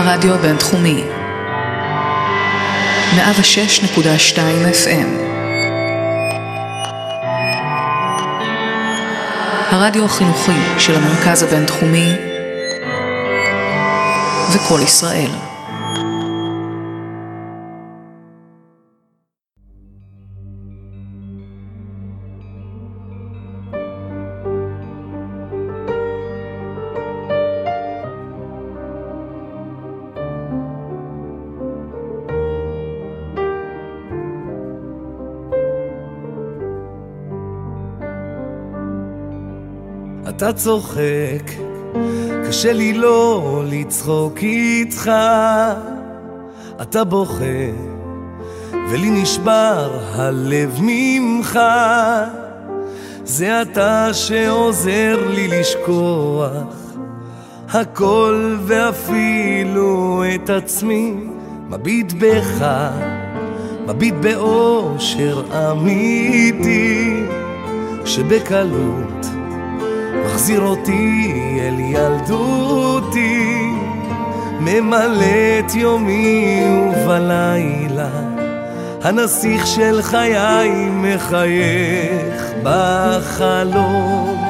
הרדיו הבינתחומי. 106.2 FM הרדיו החינוכי של המרכז הבינתחומי וקול ישראל צוחק, קשה לי לא לצחוק איתך. אתה בוכה, ולי נשבר הלב ממך. זה אתה שעוזר לי לשכוח הכל ואפילו את עצמי מביט בך, מביט באושר אמיתי שבקלות מחזיר אותי אל ילדותי, ממלא את יומי ובלילה, הנסיך של חיי מחייך בחלום.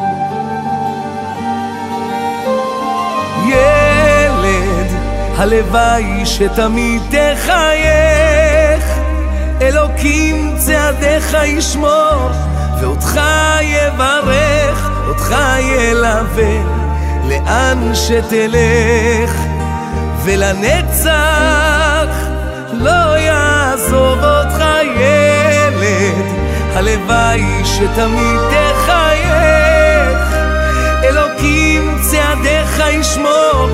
ילד, הלוואי שתמיד תחייך, אלוקים צעדיך ישמור, ואותך יברך. אותך ילווה לאן שתלך, ולנצח לא יעזוב אותך ילד, הלוואי שתמיד תחייך, אלוקים צעדיך ישמור,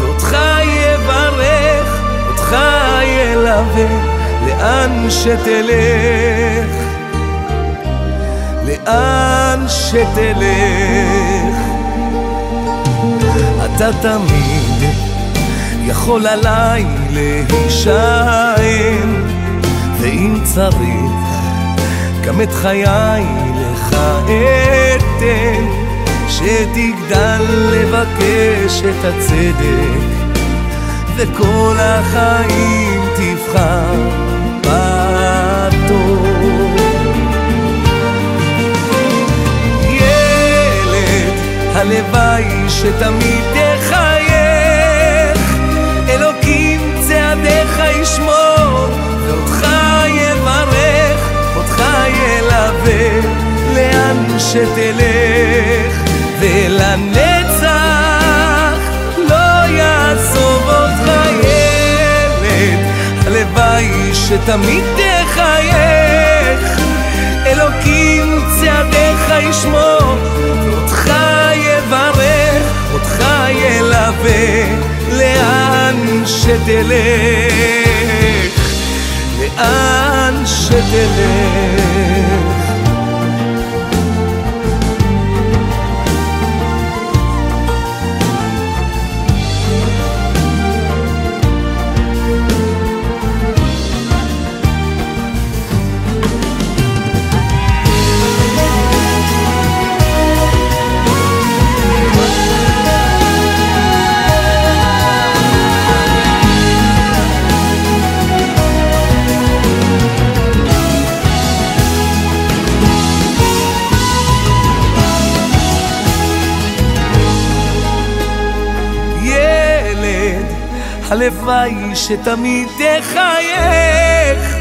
ואותך יברך, אותך ילווה לאן שתלך. לאן שתלך. אתה תמיד יכול עליי להישען, ואם צריך, גם את חיי לך אתן, שתגדל לבקש את הצדק, וכל החיים תבחר הלוואי שתמיד תחייך, אלוקים צעדיך ישמור, ואותך יברך, אותך ילווה, לאן שתלך, ולנצח לא יעזוב אותך ילד, הלוואי שתמיד תחייך, אלוקים צעדיך ישמור, אותך ילווה, לאן שתלך, לאן שתלך. הלוואי שתמיד תחייך,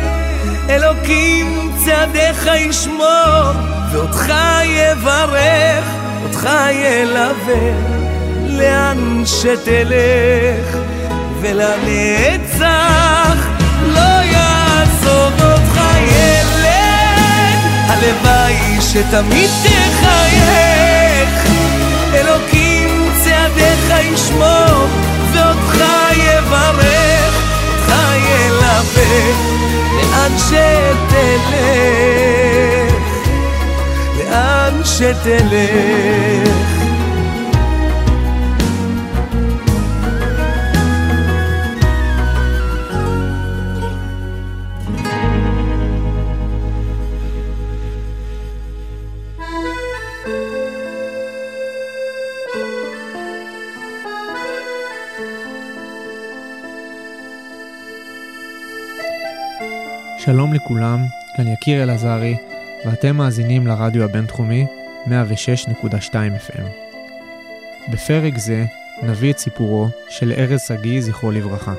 אלוקים צעדיך ישמור, ואותך יברך, אותך ילווה, לאן שתלך, ולנצח. לא יעזוב אותך ילד, הלוואי שתמיד תחייך, אלוקים צעדיך ישמור, ואותך ילווה, לאן שתלך, לאן שתלך. לכולם, כאן יקיר אלעזרי, ואתם מאזינים לרדיו הבינתחומי 106.2 FM. בפרק זה נביא את סיפורו של ארז שגיא, זכרו לברכה.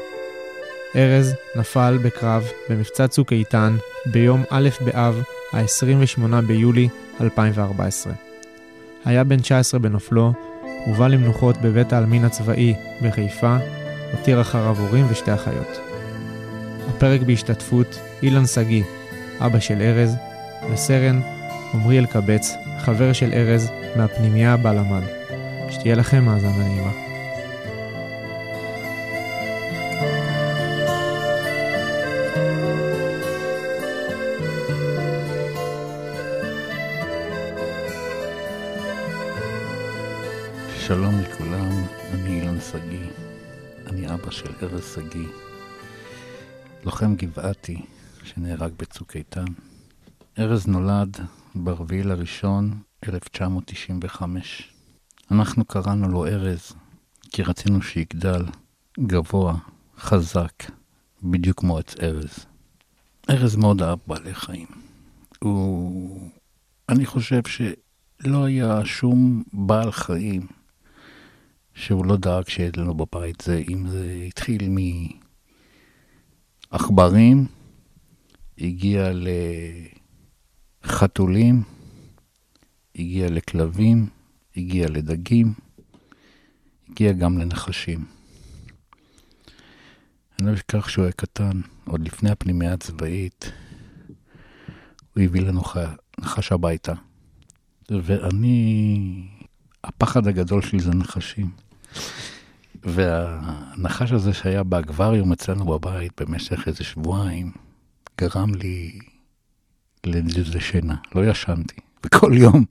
ארז נפל בקרב במבצע צוק איתן ביום א' באב, ה-28 ביולי 2014. היה בן 19 בנופלו, הובא למנוחות בבית העלמין הצבאי בחיפה, הותיר אחריו הורים ושתי אחיות. הפרק בהשתתפות אילן שגיא, אבא של ארז, וסרן עמרי אלקבץ, חבר של ארז מהפנימייה בה למד. שתהיה לכם האזנה נעימה. שלום לכולם, אני אילן שגיא, אני אבא של ארז שגיא, לוחם גבעתי שנהרג בצוק איתן. ארז נולד ב-4 לראשון 1995. אנחנו קראנו לו ארז כי רצינו שיגדל גבוה, חזק, בדיוק כמו עץ ארז. ארז מאוד אהב בעלי חיים. הוא... אני חושב שלא היה שום בעל חיים שהוא לא דאג שיהיה לנו בבית. זה, אם זה התחיל מעכברים, הגיע לחתולים, הגיע לכלבים, הגיע לדגים, הגיע גם לנחשים. אני לא אשכח שהוא היה קטן, עוד לפני הפנימייה הצבאית, הוא הביא לנו נחש הביתה. ואני, הפחד הגדול שלי זה נחשים. והנחש הזה שהיה באקווריום אצלנו בבית במשך איזה שבועיים, גרם לי לאיזה שינה, לא ישנתי. וכל יום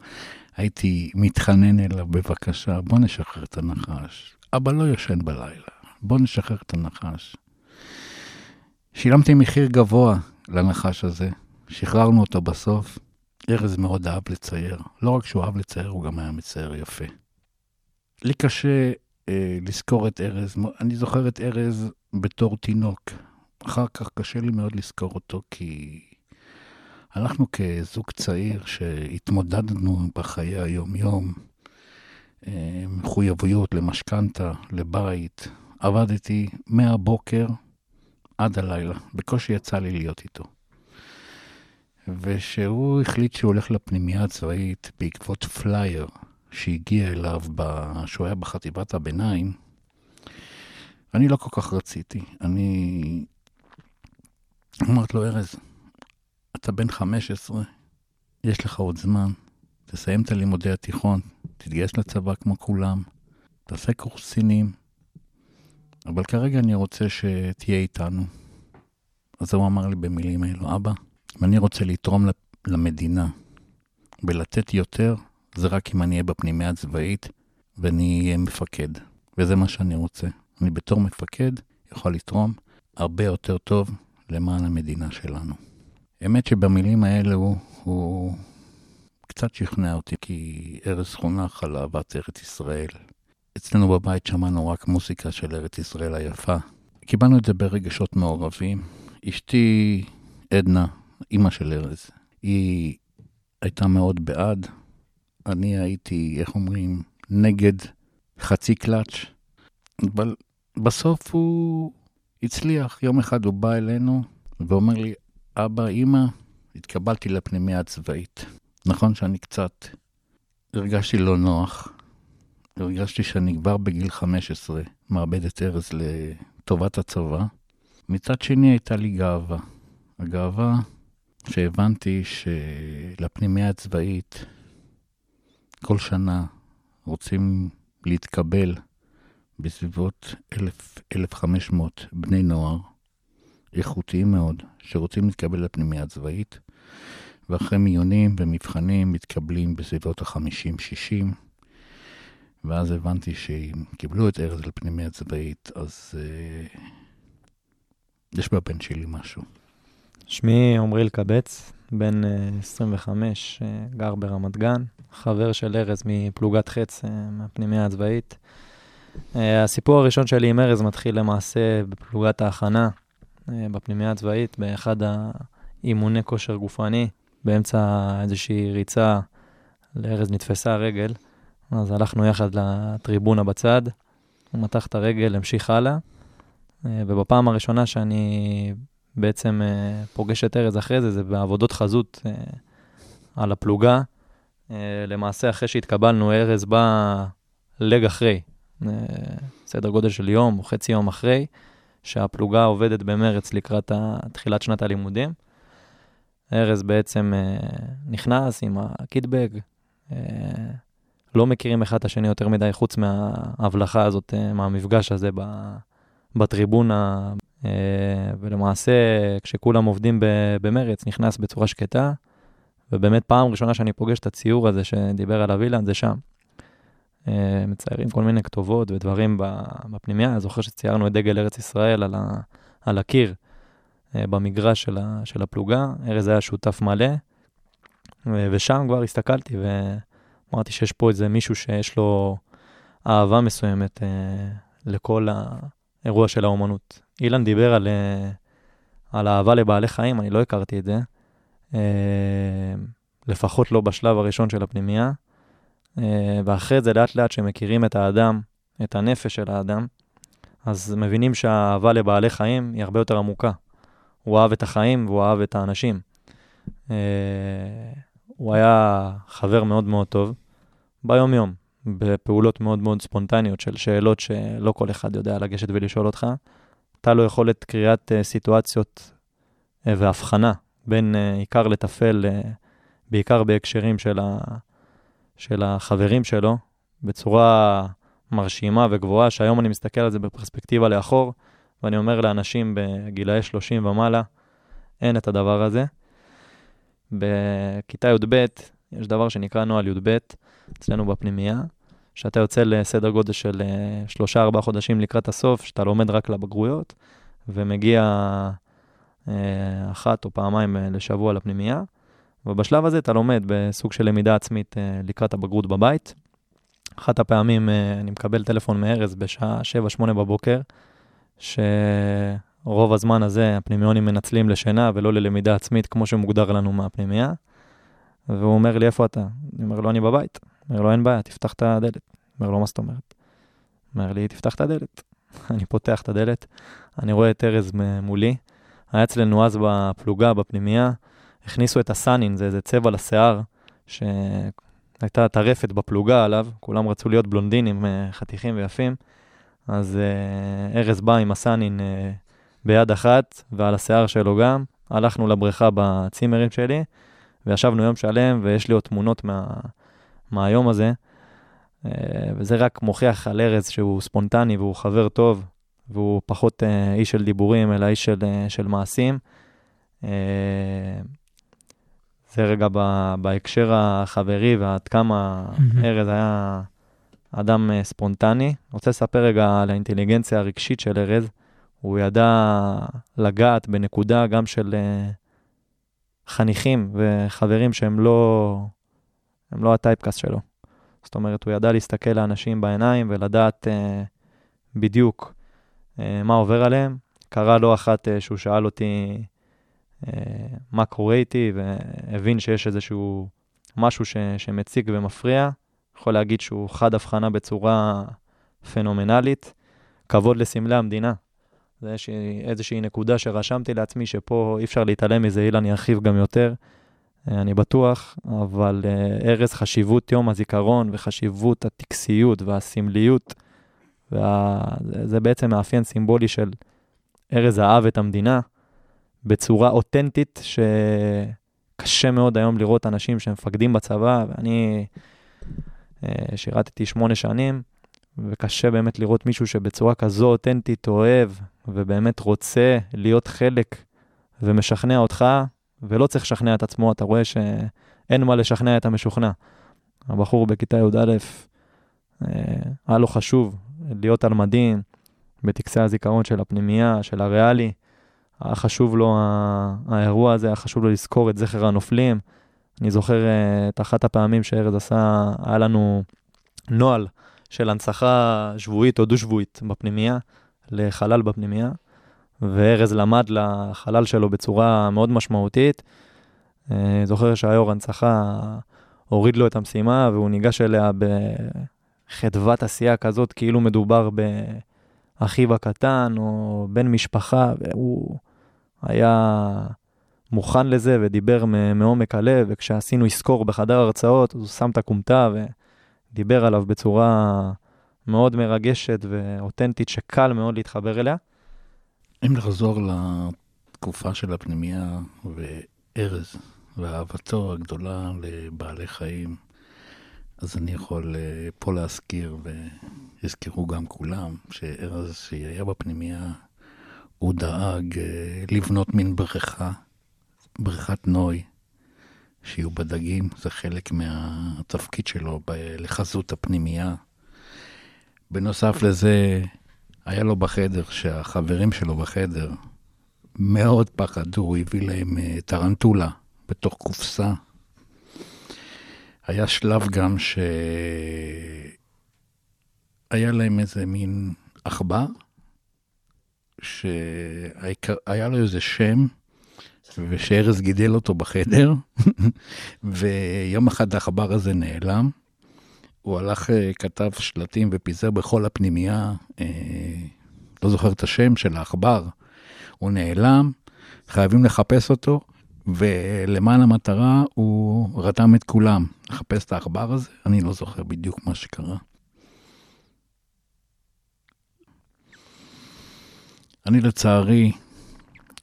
הייתי מתחנן אליו, בבקשה, בוא נשחרר את הנחש. אבא לא ישן בלילה, בוא נשחרר את הנחש. שילמתי מחיר גבוה לנחש הזה, שחררנו אותו בסוף. ארז מאוד אהב לצייר. לא רק שהוא אהב לצייר, הוא גם היה מצייר יפה. לי קשה אה, לזכור את ארז. אני זוכר את ארז בתור תינוק. אחר כך קשה לי מאוד לזכור אותו, כי אנחנו כזוג צעיר שהתמודדנו בחיי היום-יום, אה, מחויבויות למשכנתה, לבית, עבדתי מהבוקר עד הלילה, בקושי יצא לי להיות איתו. ושהוא החליט שהוא הולך לפנימייה הצבאית בעקבות פלייר שהגיע אליו כשהוא היה בחטיבת הביניים, אני לא כל כך רציתי. אני אמרתי לו, ארז, אתה בן 15, יש לך עוד זמן, תסיים את הלימודי התיכון, תתגייס לצבא כמו כולם, תעשה קורס קצינים, אבל כרגע אני רוצה שתהיה איתנו. אז הוא אמר לי במילים האלו, אבא, אם אני רוצה לתרום למדינה ולתת יותר, זה רק אם אני אהיה בפנימיה הצבאית ואני אהיה מפקד. וזה מה שאני רוצה. אני בתור מפקד יכול לתרום הרבה יותר טוב למען המדינה שלנו. האמת שבמילים האלה הוא, הוא קצת שכנע אותי, כי ארז חונך על אהבת ארץ ישראל. אצלנו בבית שמענו רק מוסיקה של ארץ ישראל היפה. קיבלנו את זה ברגשות מעורבים. אשתי עדנה, אימא של ארז, היא הייתה מאוד בעד. אני הייתי, איך אומרים, נגד חצי קלאץ', אבל בסוף הוא הצליח. יום אחד הוא בא אלינו ואומר לי, אבא, אימא, התקבלתי לפנימיה הצבאית. נכון שאני קצת הרגשתי לא נוח, הרגשתי שאני כבר בגיל 15 מאבד את ארז לטובת הצבא. מצד שני הייתה לי גאווה. הגאווה שהבנתי שלפנימיה הצבאית כל שנה רוצים להתקבל בסביבות 1,500 בני נוער איכותיים מאוד, שרוצים להתקבל לפנימיה הצבאית, ואחרי מיונים ומבחנים מתקבלים בסביבות ה-50-60, ואז הבנתי שאם קיבלו את ארז לפנימיה צבאית, אז uh, יש בבן שלי משהו. שמי עמרי אלקבץ, בן uh, 25, uh, גר ברמת גן, חבר של ארז מפלוגת חץ uh, מהפנימיה הצבאית. Uh, הסיפור הראשון שלי עם ארז מתחיל למעשה בפלוגת ההכנה uh, בפנימיה הצבאית, באחד אימוני כושר גופני, באמצע איזושהי ריצה, לארז נתפסה הרגל, אז הלכנו יחד לטריבונה בצד, הוא מתח את הרגל, המשיך הלאה, אה, ובפעם הראשונה שאני בעצם אה, פוגש את ארז אחרי זה, זה בעבודות חזות אה, על הפלוגה. למעשה, אחרי שהתקבלנו, ארז בא לג אחרי, סדר גודל של יום או חצי יום אחרי, שהפלוגה עובדת במרץ לקראת תחילת שנת הלימודים. ארז בעצם נכנס עם הקיטבג, לא מכירים אחד את השני יותר מדי, חוץ מההבלחה הזאת, מהמפגש הזה בטריבונה, אה, ולמעשה, כשכולם עובדים במרץ, נכנס בצורה שקטה, ובאמת פעם ראשונה שאני פוגש את הציור הזה שדיבר עליו אילן, זה שם. אה, מציירים כל מיני כתובות ודברים בפנימיה. אני זוכר שציירנו את דגל ארץ ישראל על, ה, על הקיר אה, במגרש של, ה, של הפלוגה. ארז היה שותף מלא, ושם כבר הסתכלתי ואמרתי שיש פה איזה מישהו שיש לו אהבה מסוימת לכל האירוע של האומנות. אילן דיבר על, אה, על אהבה לבעלי חיים, אני לא הכרתי את זה, אה, לפחות לא בשלב הראשון של הפנימייה, אה, ואחרי זה לאט לאט שמכירים את האדם, את הנפש של האדם, אז מבינים שהאהבה לבעלי חיים היא הרבה יותר עמוקה. הוא אהב את החיים והוא אהב את האנשים. הוא היה חבר מאוד מאוד טוב ביום-יום. בפעולות מאוד מאוד ספונטניות של שאלות שלא כל אחד יודע לגשת ולשאול אותך. הייתה לו יכולת קריאת uh, סיטואציות והבחנה בין עיקר לטפל, בעיקר בהקשרים של, ה, של החברים שלו, בצורה מרשימה וגבוהה, שהיום אני מסתכל על זה בפרספקטיבה לאחור, ואני אומר לאנשים בגילאי 30 ומעלה, אין את הדבר הזה. בכיתה י"ב יש דבר שנקרא נוהל י"ב, אצלנו בפנימייה, שאתה יוצא לסדר גודל של אה, שלושה, ארבעה חודשים לקראת הסוף, שאתה לומד רק לבגרויות, ומגיע אה, אחת או פעמיים אה, לשבוע לפנימייה, ובשלב הזה אתה לומד בסוג של למידה עצמית לקראת הבגרות בבית. אחת הפעמים אני מקבל טלפון מארז בשעה 7-8 בבוקר, שרוב הזמן הזה הפנימיונים מנצלים לשינה ולא ללמידה עצמית, כמו שמוגדר לנו מהפנימייה. והוא אומר לי, איפה אתה? אני אומר לו, אני בבית. אומר לו, אין בעיה, תפתח את הדלת. אומר לו, מה זאת אומרת? אומר לי, תפתח את הדלת. אני פותח את הדלת, אני רואה את ארז מולי. היה אצלנו אז בפלוגה, בפנימייה, הכניסו את הסאנין, זה איזה צבע לשיער, שהייתה טרפת בפלוגה עליו, כולם רצו להיות בלונדינים, אה, חתיכים ויפים. אז uh, ארז בא עם הסאנין uh, ביד אחת, ועל השיער שלו גם. הלכנו לבריכה בצימרים שלי, וישבנו יום שלם, ויש לי עוד תמונות מה, מהיום הזה, אה, וזה רק מוכיח על ארז שהוא ספונטני והוא חבר טוב, והוא פחות אה, איש של דיבורים, אלא איש של, אה, של מעשים. זה רגע בהקשר החברי ועד כמה ארז היה אדם ספונטני. אני רוצה לספר רגע על האינטליגנציה הרגשית של ארז. הוא ידע לגעת בנקודה גם של חניכים וחברים שהם לא, הם לא הטייפקאסט שלו. זאת אומרת, הוא ידע להסתכל לאנשים בעיניים ולדעת uh, בדיוק uh, מה עובר עליהם. קרה לא אחת uh, שהוא שאל אותי מה קורה איתי, והבין שיש איזשהו משהו ש, שמציק ומפריע. יכול להגיד שהוא חד הבחנה בצורה פנומנלית. כבוד לסמלי המדינה. זה איזושהי, איזושהי נקודה שרשמתי לעצמי שפה אי אפשר להתעלם מזה, אילן ירחיב גם יותר. אה, אני בטוח, אבל uh, ארז חשיבות יום הזיכרון וחשיבות הטקסיות והסמליות, וה... זה בעצם מאפיין סימבולי של ארז אהב את המדינה בצורה אותנטית, שקשה מאוד היום לראות אנשים שמפקדים בצבא, ואני uh, שירתתי שמונה שנים, וקשה באמת לראות מישהו שבצורה כזו אותנטית אוהב, ובאמת רוצה להיות חלק ומשכנע אותך, ולא צריך לשכנע את עצמו, אתה רואה שאין מה לשכנע את המשוכנע. הבחור בכיתה י"א, אה, היה לו חשוב להיות על מדין בטקסי הזיכרון של הפנימייה, של הריאלי. היה חשוב לו האירוע הזה, היה חשוב לו לזכור את זכר הנופלים. אני זוכר אה, את אחת הפעמים שארז עשה, היה לנו נוהל של הנצחה שבועית או דו-שבועית בפנימייה, לחלל בפנימייה. וארז למד לחלל שלו בצורה מאוד משמעותית. אה, זוכר שהיו"ר הנצחה הוריד לו את המשימה, והוא ניגש אליה בחדוות עשייה כזאת, כאילו מדובר באחיו הקטן או בן משפחה, והוא היה מוכן לזה ודיבר מעומק הלב, וכשעשינו יסקור בחדר הרצאות, אז הוא שם את הכומתה ודיבר עליו בצורה מאוד מרגשת ואותנטית, שקל מאוד להתחבר אליה. אם נחזור לתקופה של הפנימייה וארז ואהבתו הגדולה לבעלי חיים, אז אני יכול אה, פה להזכיר, ויזכרו גם כולם, שארז, שהיה בפנימייה, הוא דאג אה, לבנות מין בריכה, בריכת נוי, שיהיו בדגים, זה חלק מהתפקיד שלו לחזות הפנימייה. בנוסף לזה, היה לו בחדר, שהחברים שלו בחדר מאוד פחדו, הוא הביא להם אה, טרנטולה בתוך קופסה. היה שלב גם שהיה להם איזה מין עכבר, שהיה לו איזה שם, ושארז גידל אותו בחדר, ויום אחד העכבר הזה נעלם. הוא הלך, אה, כתב שלטים ופיזר בכל הפנימייה, אה, לא זוכר את השם של העכבר. הוא נעלם, חייבים לחפש אותו, ולמען המטרה הוא רתם את כולם לחפש את העכבר הזה, אני לא זוכר בדיוק מה שקרה. אני לצערי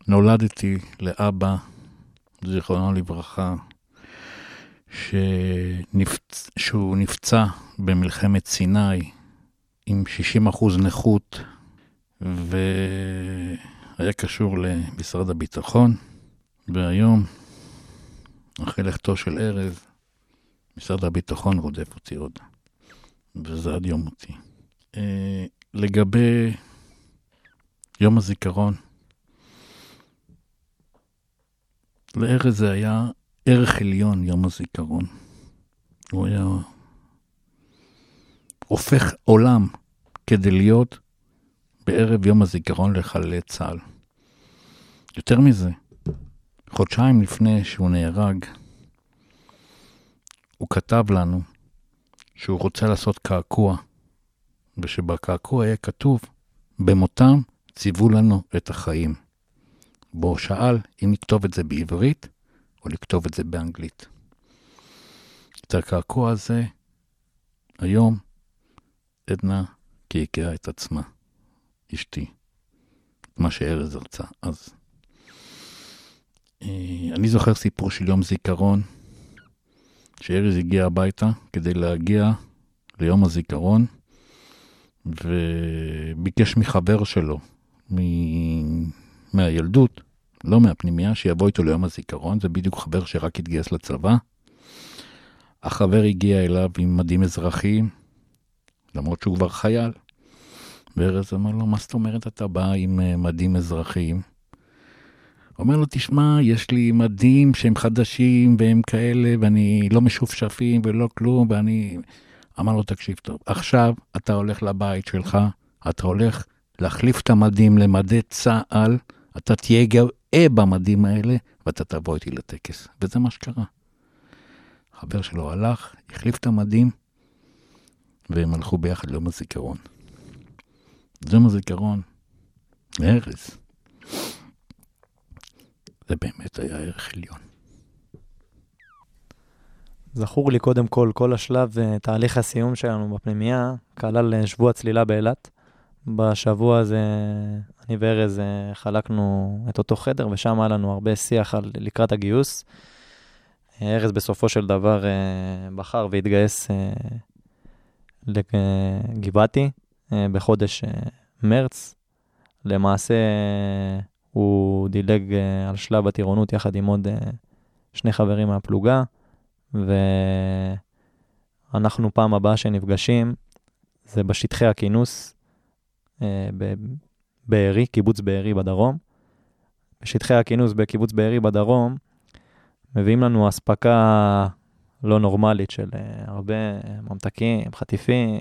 נולדתי לאבא, זיכרונו לברכה, שנפצ... שהוא נפצע במלחמת סיני עם 60 אחוז נכות, והיה קשור למשרד הביטחון, והיום, אחרי לכתו של ארז, משרד הביטחון רודף אותי עוד, וזה עד יום מותי. אה, לגבי יום הזיכרון, לארז זה היה ערך עליון, יום הזיכרון. הוא היה הופך עולם כדי להיות בערב יום הזיכרון לחללי צה"ל. יותר מזה, חודשיים לפני שהוא נהרג, הוא כתב לנו שהוא רוצה לעשות קעקוע, ושבקעקוע יהיה כתוב, במותם ציוו לנו את החיים. בו שאל אם נכתוב את זה בעברית או לכתוב את זה באנגלית. את הקעקוע הזה, היום, עדנה קעקעה את עצמה, אשתי, מה שארז רצה אז. אה, אני זוכר סיפור של יום זיכרון, שארז הגיע הביתה כדי להגיע ליום הזיכרון, וביקש מחבר שלו, מ... מהילדות, לא מהפנימייה, שיבוא איתו ליום הזיכרון, זה בדיוק חבר שרק התגייס לצבא. החבר הגיע אליו עם מדים אזרחיים, למרות שהוא כבר חייל. וארז אמר לו, מה זאת אומרת אתה בא עם אה, מדים אזרחיים? אומר לו, תשמע, יש לי מדים שהם חדשים והם כאלה, ואני לא משופשפים ולא כלום, ואני... אמר לו, תקשיב טוב, עכשיו אתה הולך לבית שלך, אתה הולך להחליף את המדים למדי צה"ל, אתה תהיה גאה במדים האלה, ואתה תבוא איתי לטקס. וזה מה שקרה. חבר שלו הלך, החליף את המדים, והם הלכו ביחד ליום הזיכרון. יום הזיכרון, ארז. זה באמת היה ערך עליון. זכור לי קודם כל, כל השלב, אה, תהליך הסיום שלנו בפנימייה, כלל אה, שבוע צלילה באילת. בשבוע הזה אני וארז אה, חלקנו את אותו חדר, ושם היה לנו הרבה שיח על לקראת הגיוס. ארז בסופו של דבר אה, בחר והתגייס אה, לגבעתי בחודש מרץ. למעשה הוא דילג על שלב הטירונות יחד עם עוד שני חברים מהפלוגה, ואנחנו פעם הבאה שנפגשים זה בשטחי הכינוס בארי, קיבוץ בארי בדרום. בשטחי הכינוס בקיבוץ בארי בדרום, מביאים לנו אספקה לא נורמלית של uh, הרבה ממתקים, חטיפים,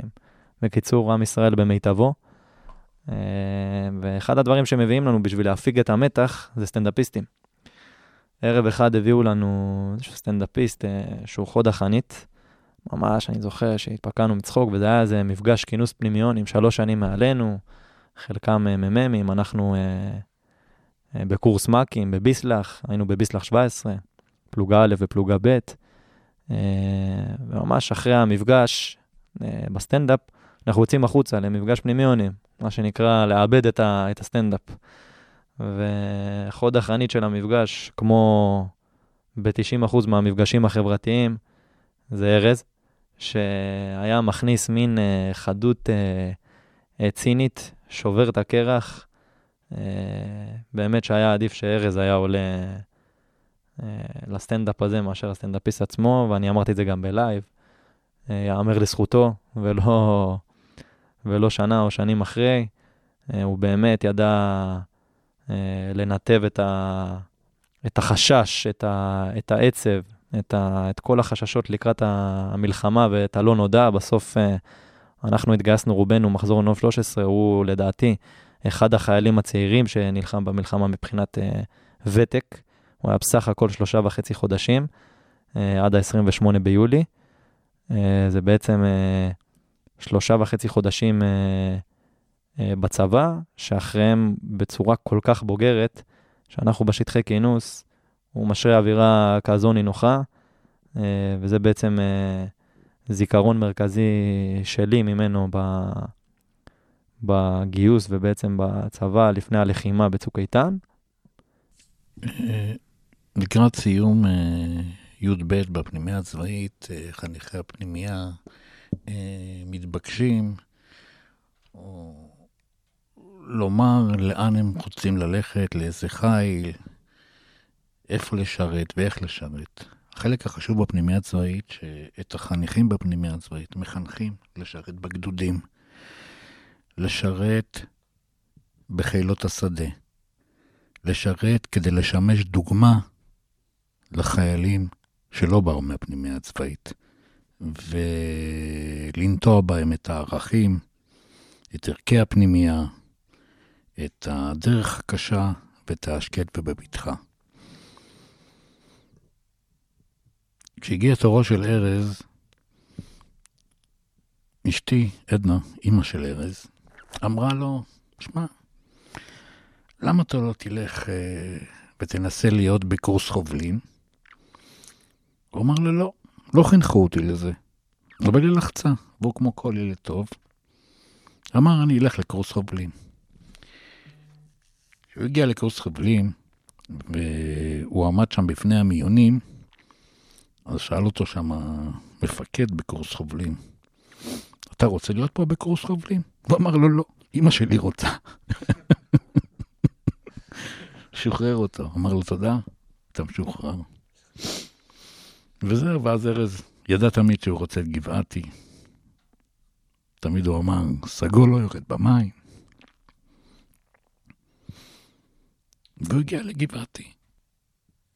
בקיצור, עם ישראל במיטבו. אה, ואחד הדברים שמביאים לנו בשביל להפיג את המתח זה סטנדאפיסטים. ערב אחד הביאו לנו סטנדאפיסט אה, שהוא חוד החנית. ממש, אני זוכר שהתפקענו מצחוק, וזה היה איזה מפגש כינוס פנימיון עם שלוש שנים מעלינו, חלקם מ"מים, אנחנו אה, אה, בקורס מ"כים, בביסלח, היינו בביסלח 17, פלוגה א' ופלוגה ב', אה, וממש אחרי המפגש אה, בסטנדאפ, אנחנו יוצאים החוצה למפגש פנימיונים, מה שנקרא לעבד את, ה, את הסטנדאפ. וחוד החנית של המפגש, כמו ב-90% מהמפגשים החברתיים, זה ארז, שהיה מכניס מין uh, חדות uh, צינית, שובר את הקרח. Uh, באמת שהיה עדיף שארז היה עולה uh, לסטנדאפ הזה מאשר הסטנדאפיסט עצמו, ואני אמרתי את זה גם בלייב. Uh, יאמר לזכותו, ולא, ולא שנה או שנים אחרי. Uh, הוא באמת ידע uh, לנתב את, ה, את החשש, את, ה, את העצב, את, ה, את כל החששות לקראת המלחמה ואת הלא נודע. בסוף אה, אנחנו התגייסנו רובנו, מחזור נוב 13, הוא לדעתי אחד החיילים הצעירים שנלחם במלחמה מבחינת uh, ותק. הוא היה בסך הכל שלושה וחצי חודשים, uh, עד ה-28 ביולי. זה בעצם שלושה וחצי חודשים בצבא, שאחריהם בצורה כל כך בוגרת, שאנחנו בשטחי כינוס, הוא משרה אווירה כזו נינוחה, אה, וזה בעצם אה, זיכרון מרכזי שלי ממנו בגיוס ובעצם בצבא לפני הלחימה בצוק איתן. אה, לקראת סיום י"ב בפנימייה הצבאית, חניכי הפנימייה מתבקשים לומר לאן הם רוצים ללכת, לאיזה חיל, איפה לשרת ואיך לשרת. החלק החשוב בפנימיה הצבאית, שאת החניכים בפנימיה הצבאית מחנכים לשרת בגדודים, לשרת בחילות השדה, לשרת כדי לשמש דוגמה לחיילים שלא באו מהפנימיה הצבאית, ולנטוע בהם את הערכים, את ערכי הפנימייה, את הדרך הקשה ואת ההשקט ובבטחה. כשהגיע תורו של ארז, אשתי, עדנה, אימא של ארז, אמרה לו, שמע, למה אתה לא תלך אה, ותנסה להיות בקורס חובלים? הוא אמר לו, לא, לא חינכו אותי לזה. אבל היא לחצה, והוא כמו כל ילד טוב, אמר, אני אלך לקורס חובלים. כשהוא הגיע לקורס חובלים, והוא עמד שם בפני המיונים, אז שאל אותו שם מפקד בקורס חובלים, אתה רוצה להיות פה בקורס חובלים? הוא אמר לו, לא, אמא שלי רוצה. שוחרר אותו, אמר לו תודה, אתה משוחרר. וזהו, ואז ארז ידע תמיד שהוא רוצה את גבעתי. תמיד הוא אמר, סגול לא יורד במים. והוא הגיע לגבעתי.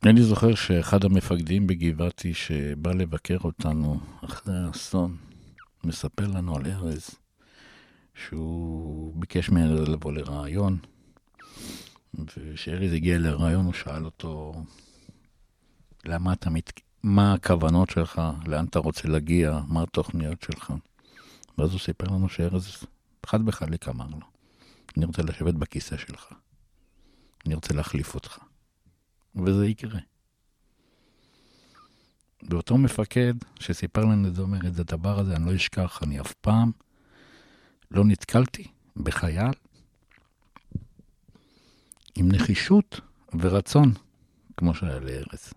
אני זוכר שאחד המפקדים בגבעתי שבא לבקר אותנו אחרי האסון, מספר לנו על ארז, שהוא ביקש מארז לבוא לרעיון, וכשארז הגיע לרעיון הוא שאל אותו, למה אתה מת... מה הכוונות שלך, לאן אתה רוצה להגיע, מה התוכניות שלך. ואז הוא סיפר לנו שארז, חד וחליק אמר לו, אני רוצה לשבת בכיסא שלך, אני רוצה להחליף אותך. וזה יקרה. ואותו מפקד שסיפר לנו את הדבר הזה, אני לא אשכח, אני אף פעם לא נתקלתי בחייל עם נחישות ורצון, כמו שהיה לארז.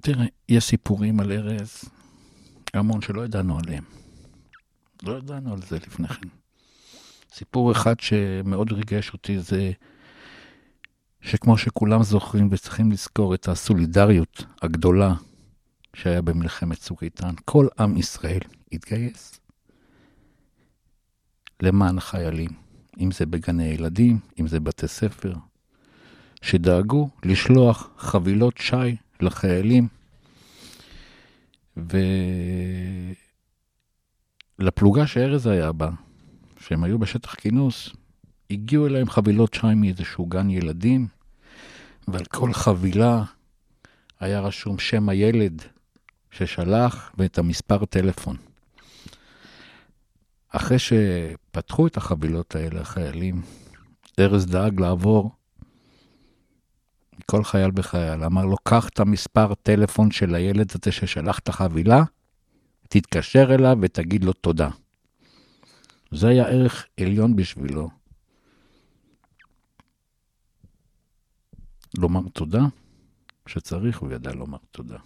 תראה, יש סיפורים על ארז, המון שלא ידענו עליהם. לא ידענו על זה לפני כן. סיפור אחד שמאוד ריגש אותי זה שכמו שכולם זוכרים וצריכים לזכור את הסולידריות הגדולה שהיה במלחמת צוק איתן, כל עם ישראל התגייס למען החיילים, אם זה בגני ילדים, אם זה בתי ספר, שדאגו לשלוח חבילות שי לחיילים, לפלוגה שארז היה בה, שהם היו בשטח כינוס, הגיעו אליהם חבילות שי מאיזשהו גן ילדים, ועל כל חבילה היה רשום שם הילד ששלח ואת המספר טלפון. אחרי שפתחו את החבילות האלה, החיילים, ארז דאג לעבור כל חייל בחייל, אמר לו, קח את המספר טלפון של הילד הזה ששלח את החבילה, תתקשר אליו ותגיד לו תודה. זה היה ערך עליון בשבילו. לומר תודה, כשצריך הוא ידע לומר תודה.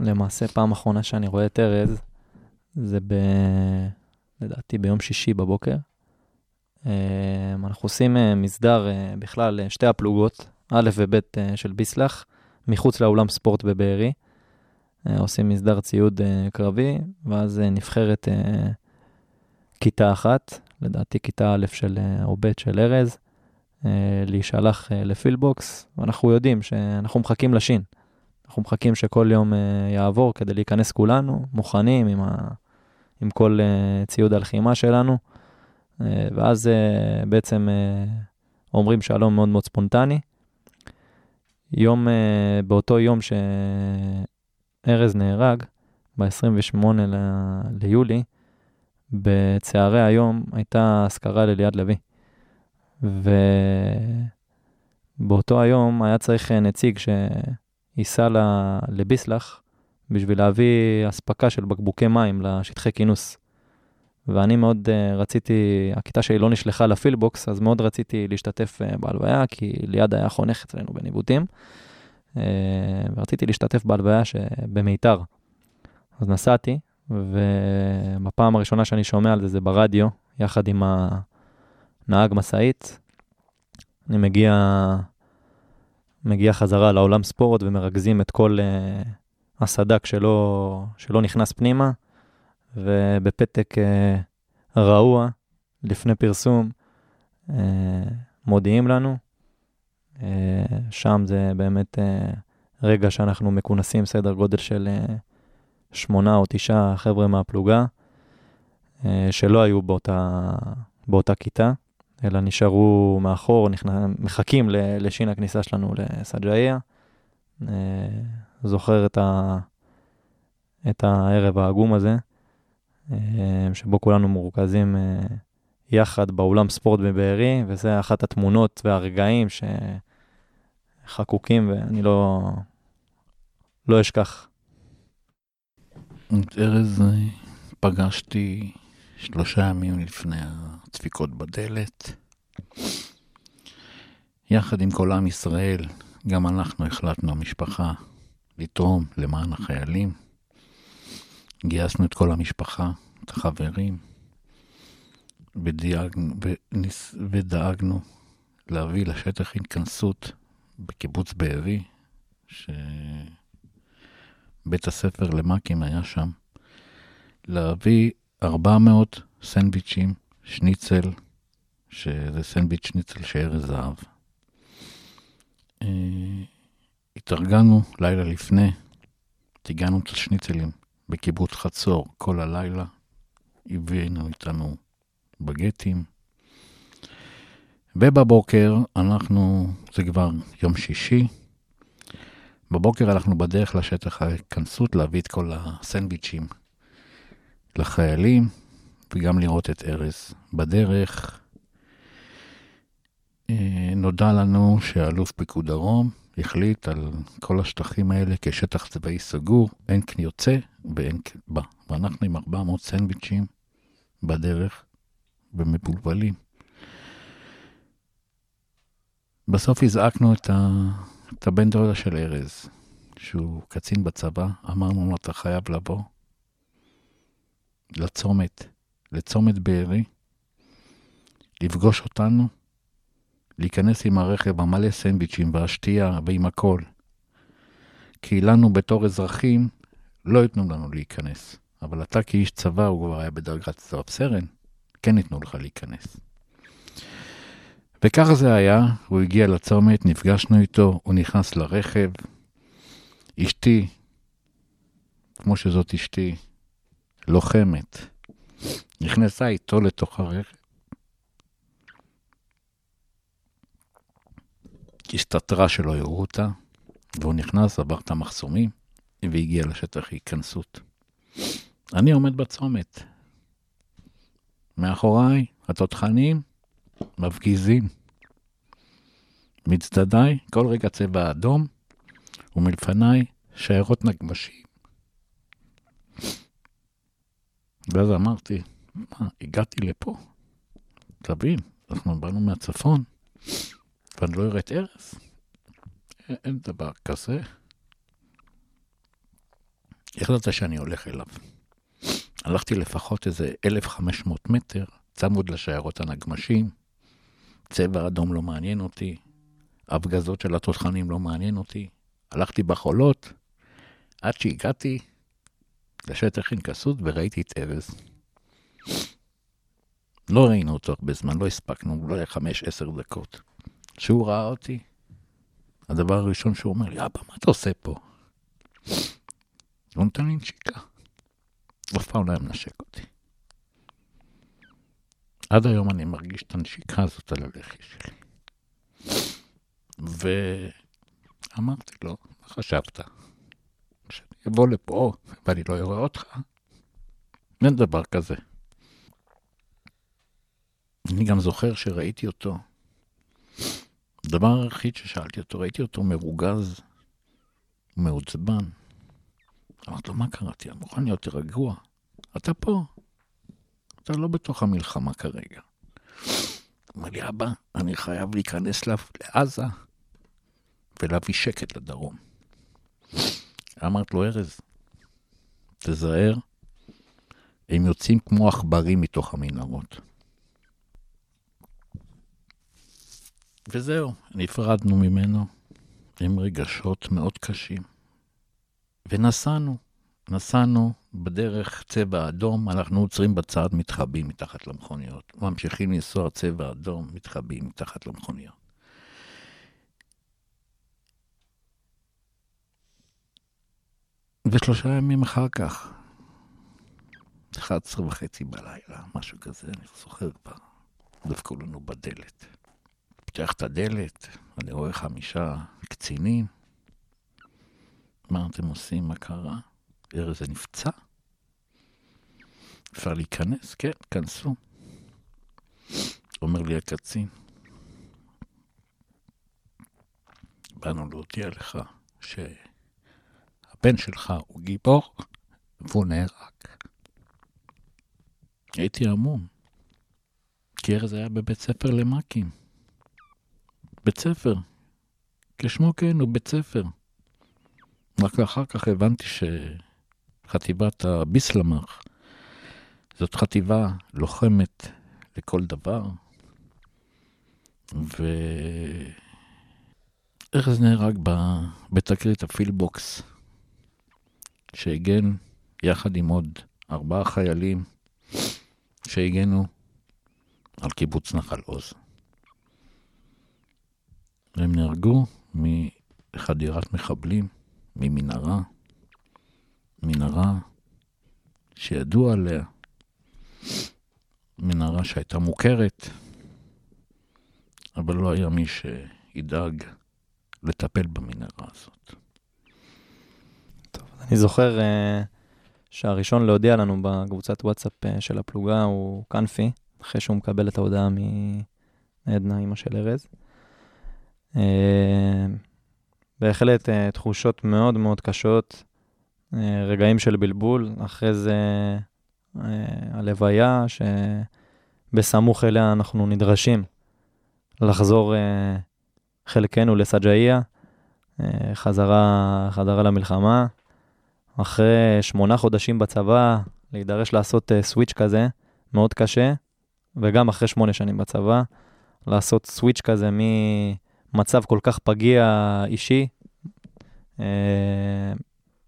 למעשה, פעם אחרונה שאני רואה את ארז, זה ב... לדעתי ביום שישי בבוקר. אה, אנחנו עושים אה, מסדר אה, בכלל, שתי הפלוגות, א' וב' של ביסלח, מחוץ לאולם ספורט בבארי. עושים מסדר ציוד קרבי, ואז נבחרת כיתה אחת, לדעתי כיתה א' של, או ב' של ארז, להישלח לפילבוקס, ואנחנו יודעים שאנחנו מחכים לשין. אנחנו מחכים שכל יום יעבור כדי להיכנס כולנו, מוכנים עם, ה, עם כל ציוד הלחימה שלנו. אה, ואז אה, בעצם אה, אומרים שלום מאוד מאוד ספונטני. יום, באותו יום שארז נהרג, ב-28 ליולי, בצהרי היום הייתה אזכרה לליעד לוי. ובאותו היום היה צריך נציג שייסע לביסלח בשביל להביא אספקה של בקבוקי מים לשטחי כינוס. ואני מאוד uh, רציתי, הכיתה שלי לא נשלחה לפילבוקס, אז מאוד רציתי להשתתף uh, בהלוויה, כי ליד היה חונך אצלנו בניווטים, uh, ורציתי להשתתף בהלוויה במיתר. אז נסעתי, ובפעם הראשונה שאני שומע על זה, זה ברדיו, יחד עם הנהג משאית. אני מגיע, מגיע חזרה לעולם ספורט ומרכזים את כל uh, הסדק שלא, שלא נכנס פנימה. ובפתק אה, רעוע, לפני פרסום, אה, מודיעים לנו. אה, שם זה באמת אה, רגע שאנחנו מכונסים סדר גודל של אה, שמונה או תשעה חבר'ה מהפלוגה, אה, שלא היו באותה, באותה כיתה, אלא נשארו מאחור, נכנע, מחכים לשין הכניסה שלנו לסג'איה. אה, זוכר את, ה, את הערב העגום הזה. אה, שבו כולנו מורכזים אה, יחד באולם ספורט בבארי, וזה אחת התמונות והרגעים שחקוקים ואני לא, לא אשכח. את ארז פגשתי שלושה ימים לפני הדפיקות בדלת. יחד עם כל עם ישראל, גם אנחנו החלטנו, המשפחה, לתרום למען החיילים. גייסנו את כל המשפחה, את החברים, ודאגנו, ודאגנו להביא לשטח התכנסות בקיבוץ בארי, שבית הספר למ"כים היה שם, להביא 400 סנדוויצ'ים, שניצל, שזה סנדוויץ' שניצל שארז זהב. אה, התארגנו לילה לפני, הגענו את השניצלים בקיבוץ חצור כל הלילה, הבאנו איתנו בגטים. ובבוקר אנחנו, זה כבר יום שישי, בבוקר אנחנו בדרך לשטח ההתכנסות להביא את כל הסנדוויצ'ים לחיילים וגם לראות את ארז. בדרך אה, נודע לנו שאלוף פיקוד דרום החליט על כל השטחים האלה כשטח צבאי סגור, אין יוצא ואין בא. ואנחנו עם 400 סנדוויצ'ים בדרך ומבולבלים. בסוף הזעקנו את, ה... את הבן דודה של ארז, שהוא קצין בצבא, אמרנו לו, אתה חייב לבוא לצומת, לצומת בארי, לפגוש אותנו, להיכנס עם הרכב המלא סנדוויצ'ים והשתייה ועם הכל. כי לנו בתור אזרחים לא ייתנו לנו להיכנס. אבל אתה כאיש צבא, הוא כבר היה בדרגת צבא סרן, כן ייתנו לך להיכנס. וככה זה היה, הוא הגיע לצומת, נפגשנו איתו, הוא נכנס לרכב. אשתי, כמו שזאת אשתי, לוחמת, נכנסה איתו לתוך הרכב. הסתתרה שלא יראו אותה, והוא נכנס, עבר את המחסומים, והגיע לשטח ההיכנסות. אני עומד בצומת. מאחוריי, התותחנים מפגיזים. מצדדיי, כל רגע צבע אדום, ומלפניי, שיירות נגמשים. ואז אמרתי, מה, הגעתי לפה? תבין, אנחנו באנו מהצפון, ואני לא אראה את ארז? אין, דבר כזה. החלטת שאני הולך אליו. הלכתי לפחות איזה 1,500 מטר, צמוד לשיירות הנגמשים. צבע אדום לא מעניין אותי, הפגזות של התותחנים לא מעניין אותי. הלכתי בחולות עד שהגעתי לשטח אינקסות וראיתי את ארז. לא ראינו אותו הרבה זמן, לא הספקנו, אולי חמש, עשר דקות. כשהוא ראה אותי, הדבר הראשון שהוא אומר לי, אבא, מה אתה עושה פה? הוא נותן לי נשיקה. אף פעם לא היה מנשק אותי. עד היום אני מרגיש את הנשיקה הזאת על הלחי שלי. ואמרתי לו, מה חשבת? שאני אבוא לפה ואני לא אראה אותך? אין דבר כזה. אני גם זוכר שראיתי אותו. הדבר היחיד ששאלתי אותו, ראיתי אותו מרוגז, מעוצבן. אמרתי לו, מה קראתי? אני מוכן להיות רגוע. אתה פה. אתה לא בתוך המלחמה כרגע. אומר לי, אבא, אני חייב להיכנס לעזה ולהביא שקט לדרום. אמרתי לו, ארז, תזהר, הם יוצאים כמו עכברים מתוך המנהרות. וזהו, נפרדנו ממנו עם רגשות מאוד קשים. ונסענו, נסענו בדרך צבע אדום, אנחנו עוצרים בצד, מתחבאים מתחת למכוניות. ממשיכים לנסוע צבע אדום, מתחבאים מתחת למכוניות. ושלושה ימים אחר כך, 11 וחצי בלילה, משהו כזה, אני זוכר כבר, דפקו לנו בדלת. פותח את הדלת, אני רואה חמישה קצינים. מה אתם עושים? מה קרה? ארז נפצע? אפשר להיכנס? כן, כנסו. אומר לי הקצין, באנו להודיע לך שהבן שלך הוא גיבור והוא נהרג. הייתי המום, כי ארז היה בבית ספר למ"כים. בית ספר. כשמו כן, הוא בית ספר. רק אחר כך הבנתי שחטיבת הביסלמך זאת חטיבה לוחמת לכל דבר, וארז נהרג בתקרית הפילבוקס, שהגן יחד עם עוד ארבעה חיילים שהגנו על קיבוץ נחל עוז. הם נהרגו מחדירת מחבלים, ממנהרה, מנהרה שידוע עליה, מנהרה שהייתה מוכרת, אבל לא היה מי שידאג לטפל במנהרה הזאת. אני זוכר uh, שהראשון להודיע לנו בקבוצת וואטסאפ uh, של הפלוגה הוא קנפי, אחרי שהוא מקבל את ההודעה מעדנה, אימא של ארז. אה, בהחלט אה, תחושות מאוד מאוד קשות, אה, רגעים של בלבול, אחרי זה הלוויה, שבסמוך אליה אנחנו נדרשים לחזור חלקנו לסג'איה, חזרה, חזרה למלחמה. אחרי שמונה חודשים בצבא, להידרש לעשות סוויץ' כזה, מאוד קשה, וגם אחרי שמונה שנים בצבא, לעשות סוויץ' כזה מ... מצב כל כך פגיע אישי, אה,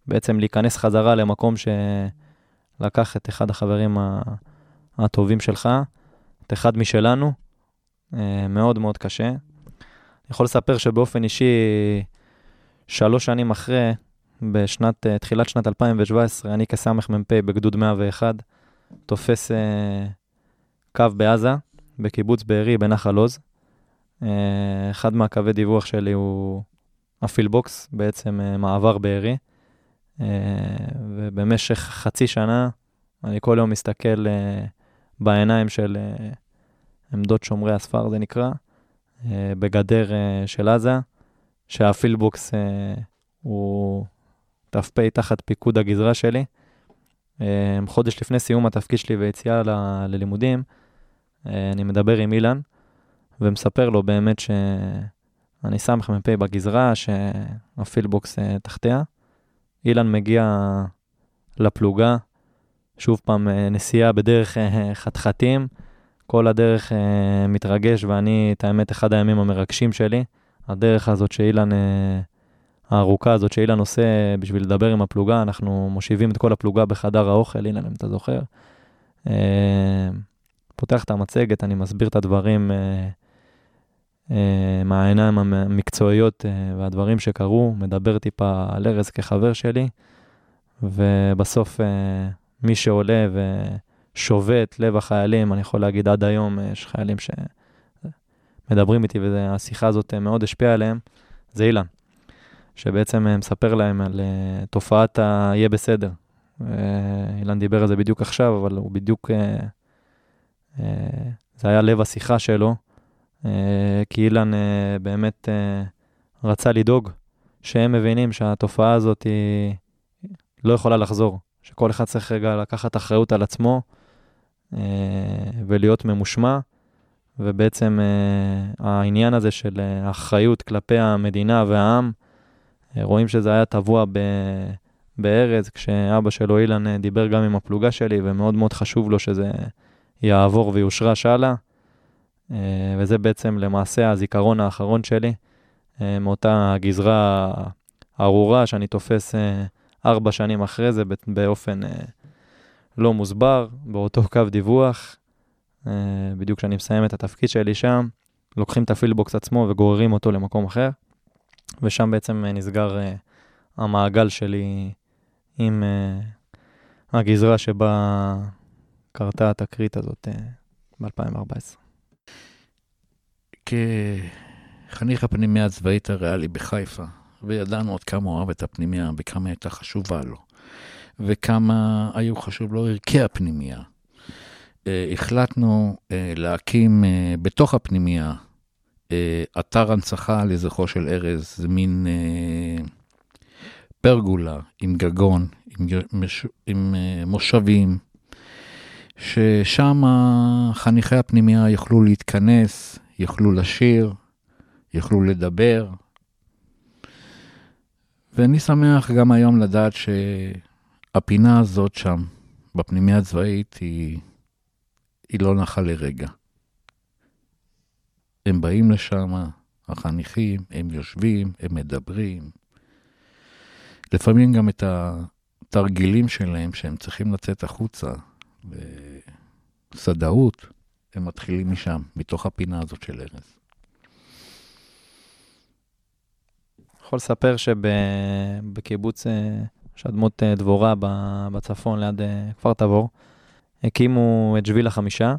בעצם להיכנס חזרה למקום שלקח את אחד החברים הטובים שלך, את אחד משלנו, אה, מאוד מאוד קשה. אני יכול לספר שבאופן אישי, שלוש שנים אחרי, בשנת, אה, תחילת שנת 2017, אני כסמ"פ בגדוד 101, תופס אה, קו בעזה, בקיבוץ בארי, בנחל עוז. אה, אחד מהקווי דיווח שלי הוא הפילבוקס, בעצם אה, מעבר בארי. אה, ובמשך חצי שנה, אני כל יום מסתכל אה, בעיניים של אה, עמדות שומרי הספר, זה נקרא, אה, בגדר אה, של עזה, שהפילבוקס אה, הוא ת"פ תחת פיקוד הגזרה שלי. אה, חודש לפני סיום התפקיד שלי ויציאה ל- ללימודים, אה, אני מדבר עם אילן ומספר לו באמת שאני סמ"פ בגזרה, שהפילבוקס אה, תחתיה. אילן מגיע לפלוגה, שוב פעם אה, נסיעה בדרך חתחתים, כל הדרך מתרגש, ואני, את האמת, אחד הימים המרגשים שלי, הדרך הזאת שאילן, הארוכה הזאת שאילן עושה בשביל לדבר עם הפלוגה, אנחנו מושיבים את כל הפלוגה בחדר האוכל, אילן, אם אתה זוכר. אה, פותח את המצגת, אני מסביר את הדברים אה, אה, מהעיניים המקצועיות והדברים שקרו, מדבר טיפה על ארז כחבר שלי, ובסוף מי שעולה ושובה את לב החיילים, אני יכול להגיד עד היום, יש חיילים שמדברים איתי והשיחה הזאת מאוד השפיעה עליהם, זה אילן, שבעצם אה, מספר להם על אה, תופעת ה"יהיה בסדר". אה, אילן דיבר על זה בדיוק עכשיו, אבל הוא בדיוק, זה היה לב השיחה שלו, כי אילן באמת רצה לדאוג שהם מבינים שהתופעה הזאת היא לא יכולה לחזור, שכל אחד צריך רגע לקחת אחריות על עצמו ולהיות ממושמע, ובעצם העניין הזה של האחריות כלפי המדינה והעם, רואים שזה היה טבוע ב... בארז, כשאבא שלו אילן אה, דיבר גם עם הפלוגה שלי, ומאוד מאוד חשוב לו שזה יעבור ויושרש הלאה. אה, וזה בעצם למעשה הזיכרון האחרון שלי אה, מאותה גזרה ארורה שאני תופס ארבע שנים אחרי זה באופן לא מוסבר, באותו קו דיווח. בדיוק כשאני מסיים את התפקיד שלי שם, לוקחים את הפילבוקס עצמו וגוררים אותו למקום אחר, ושם בעצם נסגר המעגל שלי עם הגזרה שבה קרתה התקרית הזאת ב-2014. כחניך הפנימיה הצבאית הריאלי בחיפה, וידענו עוד כמה הוא אוהב את הפנימיה וכמה הייתה חשובה לו, וכמה היו חשוב לו ערכי הפנימיה. אה, החלטנו אה, להקים אה, בתוך הפנימיה אתר הנצחה לזכרו של ארז, זה מין פרגולה עם גגון, עם, עם מושבים, ששם חניכי הפנימיה יוכלו להתכנס, יוכלו לשיר, יוכלו לדבר. ואני שמח גם היום לדעת שהפינה הזאת שם, בפנימיה הצבאית, היא, היא לא נחה לרגע. הם באים לשם, החניכים, הם יושבים, הם מדברים. לפעמים גם את התרגילים שלהם שהם צריכים לצאת החוצה, וסדאות, הם מתחילים משם, מתוך הפינה הזאת של ארז. יכול לספר שבקיבוץ אה, שדמות אה, דבורה בצפון ליד אה, כפר תבור, הקימו את שביל החמישה,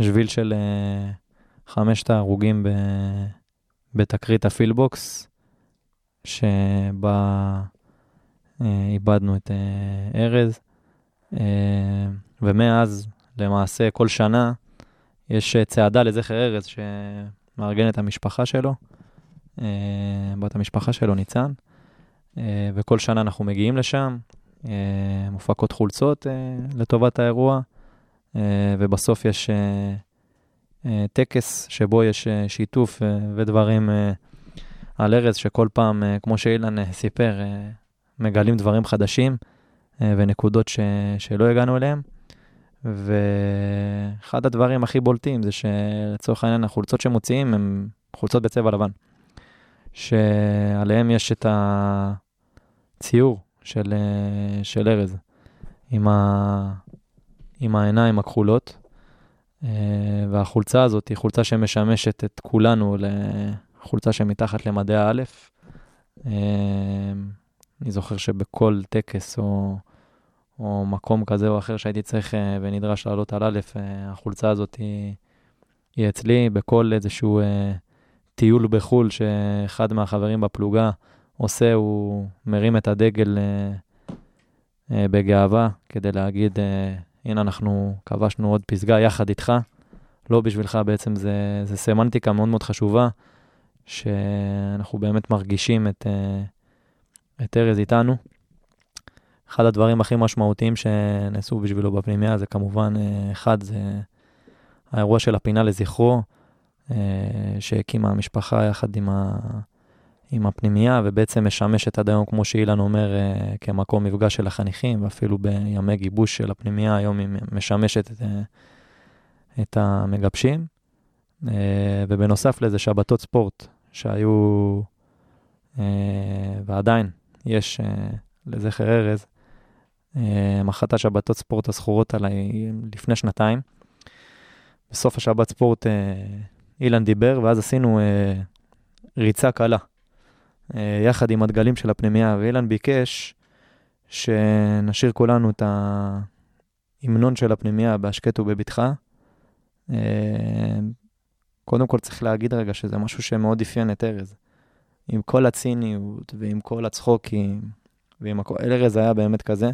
שביל של חמשת ההרוגים בתקרית הפילבוקס, שבה איבדנו את ארז, ומאז למעשה כל שנה יש אה, צעדה לזכר ארז שמארגנת המשפחה שלו, אה, בת המשפחה שלו, ניצן, אה, וכל שנה אנחנו מגיעים לשם, מופקות חולצות לטובת האירוע, ובסוף יש טקס שבו יש שיתוף ודברים על ארז, שכל פעם, כמו שאילן סיפר, מגלים דברים חדשים ונקודות ש... שלא הגענו אליהם. ואחד הדברים הכי בולטים זה שלצורך העניין החולצות שמוציאים הן חולצות בצבע לבן, שעליהן יש את הציור של, של ארז, עם, ה, עם העיניים הכחולות, והחולצה הזאת היא חולצה שמשמשת את כולנו לחולצה שמתחת למדעי האלף. אני זוכר שבכל טקס או, או מקום כזה או אחר שהייתי צריך אה, ונדרש לעלות על א', אה, החולצה הזאת היא, היא אצלי, בכל איזשהו אה, טיול בחו"ל שאחד מהחברים בפלוגה עושה, הוא מרים את הדגל אה, אה, בגאווה כדי להגיד, אה, הנה אנחנו כבשנו עוד פסגה יחד איתך. לא בשבילך, בעצם זה, זה סמנטיקה מאוד מאוד חשובה, שאנחנו באמת מרגישים את, אה, את ארז איתנו. אחד הדברים הכי משמעותיים שנעשו בשבילו בפנימיה זה כמובן, אה, אחד, זה האירוע של הפינה לזכרו, אה, שהקימה המשפחה יחד עם, ה, עם הפנימייה, ובעצם משמשת עד היום, כמו שאילן אומר, כמקום מפגש של החניכים, ואפילו בימי גיבוש של הפנימייה, היום היא משמשת את, את המגבשים. ובנוסף לזה, שבתות ספורט, שהיו, אה, ועדיין יש אה, לזכר ארז, אה, מחת השבתות ספורט הזכורות עליי לפני שנתיים. בסוף השבת ספורט אילן דיבר, ואז עשינו ריצה קלה, יחד עם הדגלים של הפנימייה, ואילן ביקש שנשאיר כולנו את ההמנון של הפנימייה בהשקט ובבטחה. קודם כל צריך להגיד רגע שזה משהו שמאוד אפיין את ארז. עם כל הציניות ועם כל הצחוקים, ועם הכל, ארז היה באמת כזה.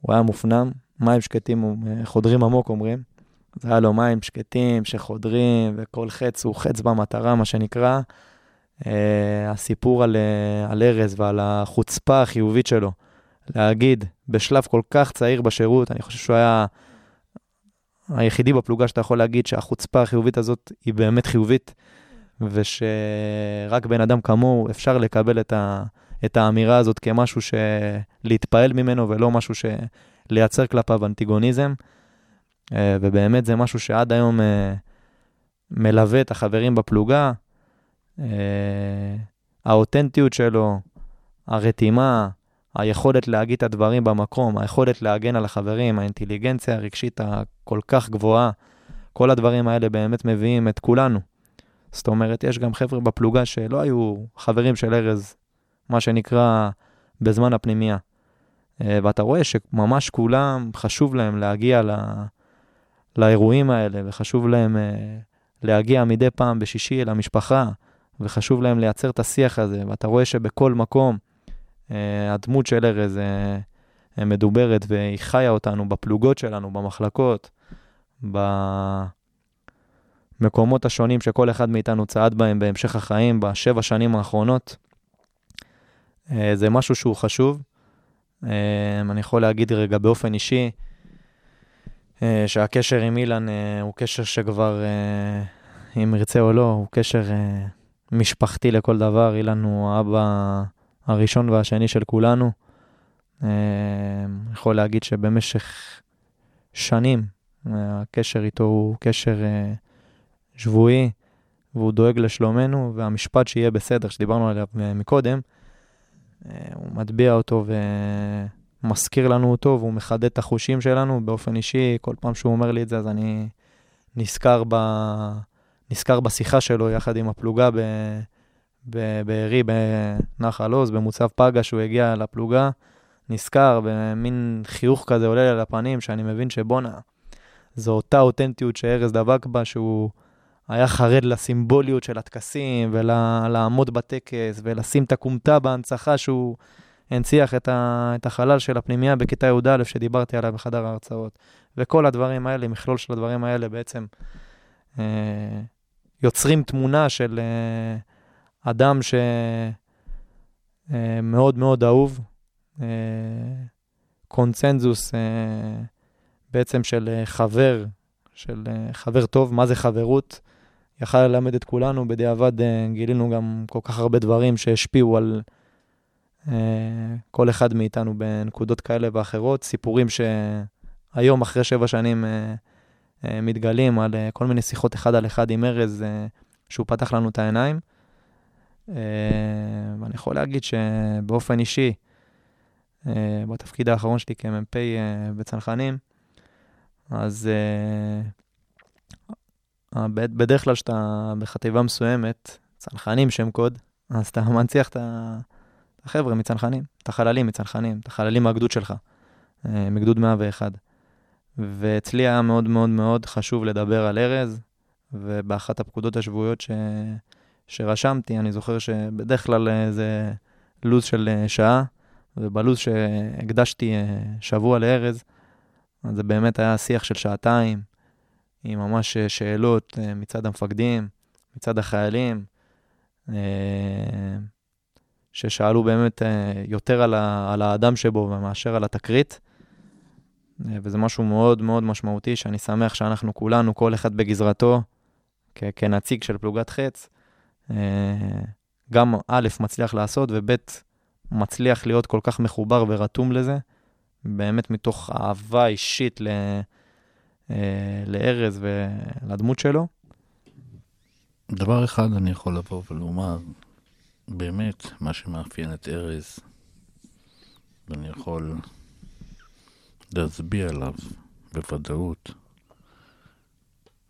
הוא היה מופנם, מים שקטים חודרים עמוק אומרים. זה היה לו מים שקטים שחודרים, וכל חץ הוא חץ במטרה, מה שנקרא. Uh, הסיפור על, uh, על ארז ועל החוצפה החיובית שלו, להגיד בשלב כל כך צעיר בשירות, אני חושב שהוא היה היחידי בפלוגה שאתה יכול להגיד שהחוצפה החיובית הזאת היא באמת חיובית, ושרק בן אדם כמוהו אפשר לקבל את, ה, את האמירה הזאת כמשהו להתפעל ממנו ולא משהו לייצר כלפיו אנטיגוניזם. אה, ובאמת זה משהו שעד היום אה, מלווה את החברים בפלוגה. אה, האותנטיות שלו, הרתימה, היכולת להגיד את הדברים במקום, היכולת להגן על החברים, האינטליגנציה הרגשית הכל כך גבוהה, כל הדברים האלה באמת מביאים את כולנו. זאת אומרת, יש גם חבר'ה בפלוגה שלא היו חברים של ארז, מה שנקרא, בזמן הפנימייה. אה, ואתה רואה שממש כולם, חשוב להם להגיע לא... לאירועים האלה, וחשוב להם אה, להגיע מדי פעם בשישי למשפחה, וחשוב להם לייצר את השיח הזה, ואתה רואה שבכל מקום, אה, הדמות של ארז אה, מדוברת והיא חיה אותנו בפלוגות שלנו, במחלקות, במקומות השונים שכל אחד מאיתנו צעד בהם בהמשך החיים, בשבע שנים האחרונות. אה, זה משהו שהוא חשוב. אני יכול להגיד רגע באופן אישי, שהקשר עם אילן הוא קשר שכבר, אם ירצה או לא, הוא קשר משפחתי לכל דבר. אילן הוא האבא הראשון והשני של כולנו. אני אה, יכול להגיד שבמשך שנים הקשר איתו הוא קשר אה, שבועי, והוא דואג לשלומנו, והמשפט שיהיה בסדר, שדיברנו עליו אה, מקודם, הוא מטביע אותו ומזכיר לנו אותו, והוא מחדד את החושים שלנו באופן אישי. כל פעם שהוא אומר לי את זה, אז אני נזכר, ב... נזכר בשיחה שלו יחד עם הפלוגה ב... בבארי, בנחל עוז, במוצב פגה, שהוא הגיע לפלוגה, נזכר, במין חיוך כזה עולה לי על הפנים, שאני מבין שבואנה, זו אותה אותנטיות שארז דבק בה, שהוא היה חרד לסימבוליות של הטקסים, ולעמוד בטקס, ולשים את הכומתה בהנצחה שהוא הנציח את, ה, את החלל של הפנימייה בכיתה י"א, שדיברתי עליה בחדר ההרצאות. וכל הדברים האלה, מכלול של הדברים האלה בעצם אה, יוצרים תמונה של... אה, אדם שמאוד מאוד אהוב, אה, קונצנזוס אה, בעצם של חבר, של חבר טוב, מה זה חברות. יכל ללמד את כולנו, בדיעבד גילינו גם כל כך הרבה דברים שהשפיעו על כל אחד מאיתנו בנקודות כאלה ואחרות, סיפורים שהיום, אחרי שבע שנים, מתגלים על כל מיני שיחות אחד על אחד עם ארז, שהוא פתח לנו את העיניים. אה, ואני יכול להגיד שבאופן אישי, אה, בתפקיד האחרון שלי כמ"פ אה, בצנחנים, אז בדרך כלל כשאתה בחטיבה מסוימת, צנחנים שם קוד, אז אתה מנציח את החבר'ה מצנחנים, את החללים מצנחנים, את החללים מהגדוד שלך, אה, מגדוד 101. ואצלי היה מאוד מאוד מאוד חשוב לדבר על ארז, ובאחת הפקודות השבועיות ש... שרשמתי, אני זוכר שבדרך כלל אה, זה לו"ז של אה, שעה, ובלו"ז שהקדשתי שבוע לארז, אז זה באמת היה שיח של שעתיים, עם ממש שאלות מצד המפקדים, מצד החיילים, ששאלו באמת יותר על, ה, על האדם שבו מאשר על התקרית. וזה משהו מאוד מאוד משמעותי, שאני שמח שאנחנו כולנו, כל אחד בגזרתו, כ- כנציג של פלוגת חץ, גם א', מצליח לעשות, וב', מצליח להיות כל כך מחובר ורתום לזה, באמת מתוך אהבה אישית ל... לארז ולדמות שלו. דבר אחד אני יכול לבוא ולומר, באמת, מה שמאפיין את ארז, ואני יכול להצביע עליו בוודאות,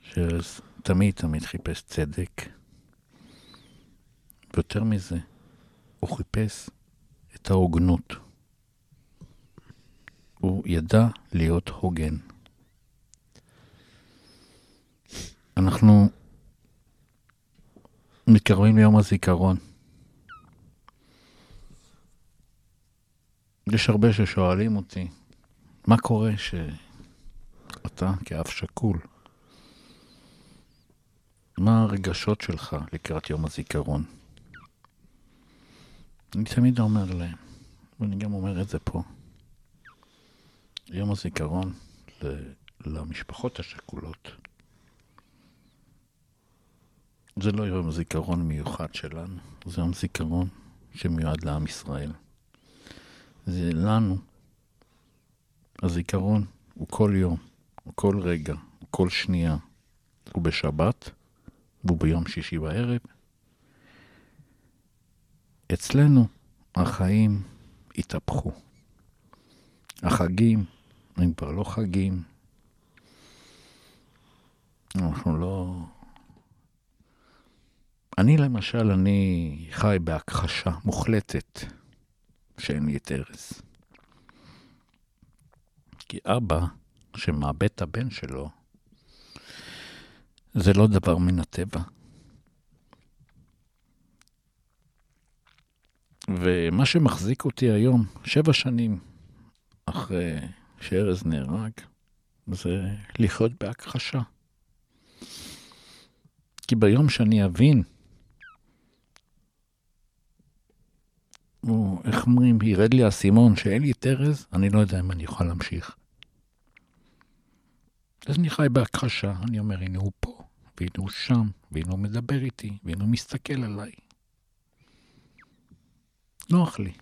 שארז תמיד תמיד חיפש צדק. ויותר מזה, הוא חיפש את ההוגנות. הוא ידע להיות הוגן. אנחנו מתקרבים ליום הזיכרון. יש הרבה ששואלים אותי, מה קורה שאתה כאב שכול, מה הרגשות שלך לקראת יום הזיכרון? אני תמיד אומר להם, ואני גם אומר את זה פה, יום הזיכרון למשפחות השכולות זה לא יום זיכרון מיוחד שלנו, זה יום זיכרון שמיועד לעם ישראל. זה לנו. הזיכרון הוא כל יום, הוא כל רגע, הוא כל שנייה. הוא בשבת, והוא ביום שישי בערב. אצלנו החיים התהפכו. החגים הם כבר לא חגים. אנחנו לא... אני למשל, אני חי בהכחשה מוחלטת שאין לי את ארז. כי אבא שמאבד את הבן שלו, זה לא דבר מן הטבע. ומה שמחזיק אותי היום, שבע שנים אחרי שארז נהרג, זה לחיות בהכחשה. כי ביום שאני אבין הוא, איך אומרים, ירד לי האסימון שאין לי ארז, אני לא יודע אם אני אוכל להמשיך. אז אני חי בהכחשה, אני אומר, הנה הוא פה, והנה הוא שם, והנה הוא מדבר איתי, והנה הוא מסתכל עליי. נוח לי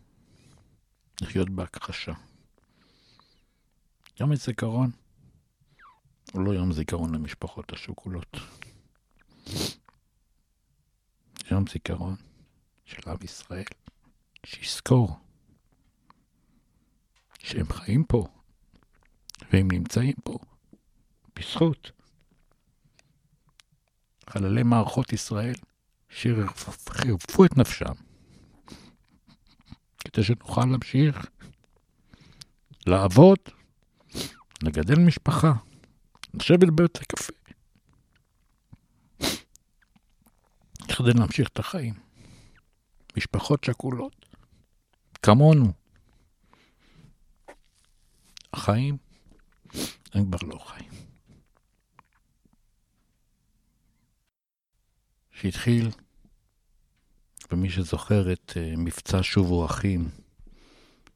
לחיות בהכחשה. יום הזיכרון הוא לא יום זיכרון למשפחות השכולות. יום זיכרון של עם ישראל. שיזכור שהם חיים פה, והם נמצאים פה בזכות חללי מערכות ישראל שחירפו את נפשם כדי שנוכל להמשיך לעבוד, לגדל משפחה, לשבת בבית הקפה, כדי להמשיך את החיים. משפחות שכולות. כמונו. החיים הם כבר לא חיים. שהתחיל, ומי שזוכר את uh, מבצע שובו אחים,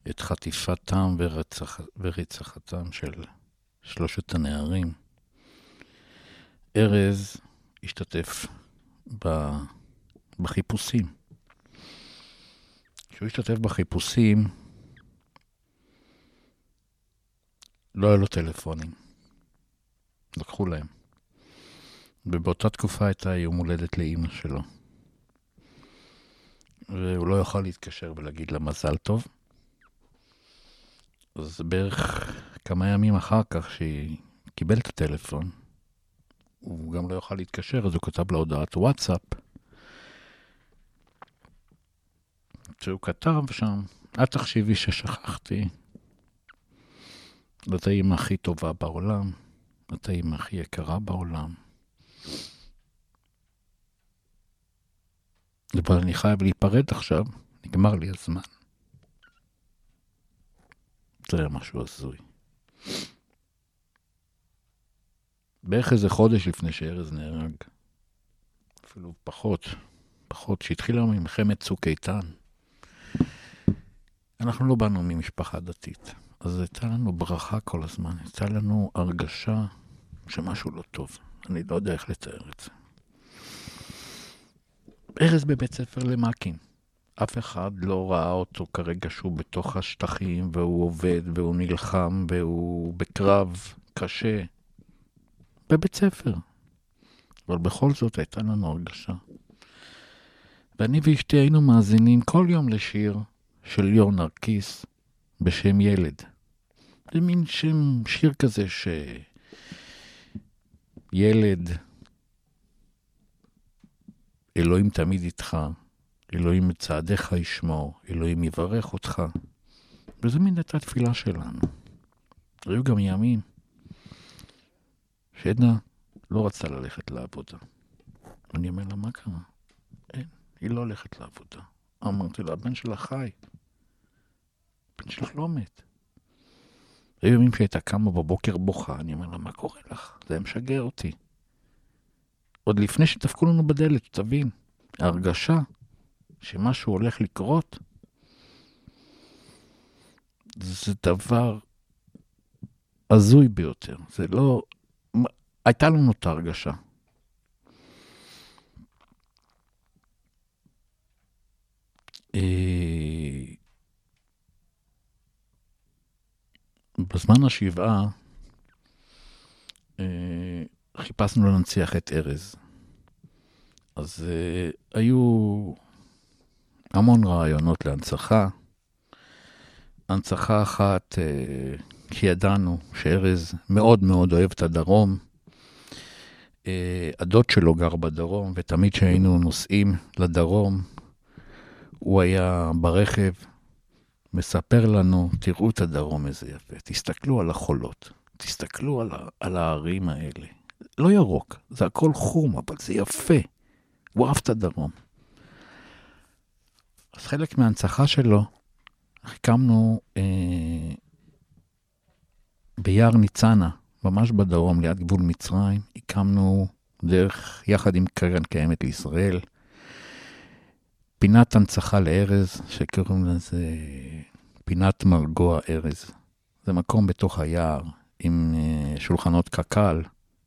את חטיפתם ורצח, ורצחתם של שלושת הנערים, ארז השתתף בחיפושים. כשהוא השתתף בחיפושים, לא היה לו טלפונים. לקחו להם. ובאותה תקופה הייתה יום הולדת לאימא שלו. והוא לא יוכל להתקשר ולהגיד לה מזל טוב. אז בערך כמה ימים אחר כך, שהיא קיבל את הטלפון, הוא גם לא יוכל להתקשר, אז הוא כתב לה הודעת וואטסאפ, שהוא כתב שם, אל תחשבי ששכחתי. זאת האימא הכי טובה בעולם, זאת האימא הכי יקרה בעולם. אבל אני חייב להיפרד עכשיו, נגמר לי הזמן. זה היה משהו הזוי. בערך איזה חודש לפני שארז נהרג, אפילו פחות, פחות, שהתחילה ממלחמת צוק איתן. אנחנו לא באנו ממשפחה דתית, אז הייתה לנו ברכה כל הזמן, הייתה לנו הרגשה שמשהו לא טוב. אני לא יודע איך לתאר את זה. ארז בבית ספר למ"כים. אף אחד לא ראה אותו כרגע שהוא בתוך השטחים, והוא עובד, והוא נלחם, והוא בקרב קשה. בבית ספר. אבל בכל זאת הייתה לנו הרגשה. ואני ואשתי היינו מאזינים כל יום לשיר של ליאור נרקיס בשם ילד. זה מין שם שיר כזה שילד, אלוהים תמיד איתך, אלוהים את צעדיך ישמור, אלוהים יברך אותך. וזו מין הייתה תפילה שלנו. היו גם ימים שעדנה לא רצתה ללכת לעבודה. אני אומר לה, מה קרה? אין, היא לא הולכת לעבודה. אמרתי לה, הבן שלה חי. הבן שלך לא מת. היו ימים שהייתה קמה בבוקר בוכה, אני אומר לה, מה קורה לך? זה היה משגע אותי. עוד לפני שדפקו לנו בדלת, תבין, ההרגשה שמשהו הולך לקרות, זה דבר הזוי ביותר. זה לא... הייתה לנו את ההרגשה. אה, בזמן השבעה אה, חיפשנו להנציח את ארז. אז uh, היו המון רעיונות להנצחה. הנצחה אחת, uh, כי ידענו שארז מאוד מאוד אוהב את הדרום. הדוד שלו גר בדרום, ותמיד כשהיינו נוסעים לדרום, הוא היה ברכב, מספר לנו, תראו את הדרום איזה יפה, תסתכלו על החולות, תסתכלו על, על הערים האלה. לא ירוק, זה הכל חום, אבל זה יפה. הוא אהב את הדרום. אז חלק מההנצחה שלו, הקמנו אה, ביער ניצנה, ממש בדרום, ליד גבול מצרים, הקמנו דרך, יחד עם קרן קיימת לישראל, פינת הנצחה לארז, שקוראים לזה פינת מרגוע ארז. זה מקום בתוך היער עם אה, שולחנות קק"ל,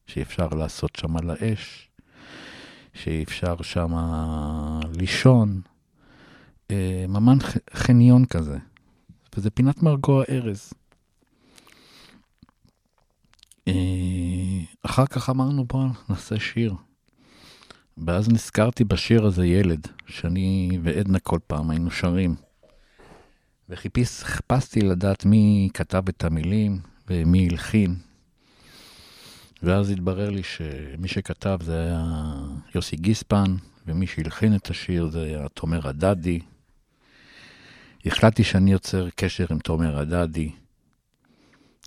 שאפשר לעשות שם על האש, שאפשר שם לישון, אה, ממש חניון כזה. וזה פינת מרגוע ארז. אה, אחר כך אמרנו, בואו נעשה שיר. ואז נזכרתי בשיר הזה ילד, שאני ועדנה כל פעם היינו שרים. וחיפשתי לדעת מי כתב את המילים ומי הלחין. ואז התברר לי שמי שכתב זה היה יוסי גיספן, ומי שהלחין את השיר זה היה תומר הדדי. החלטתי שאני יוצר קשר עם תומר הדדי.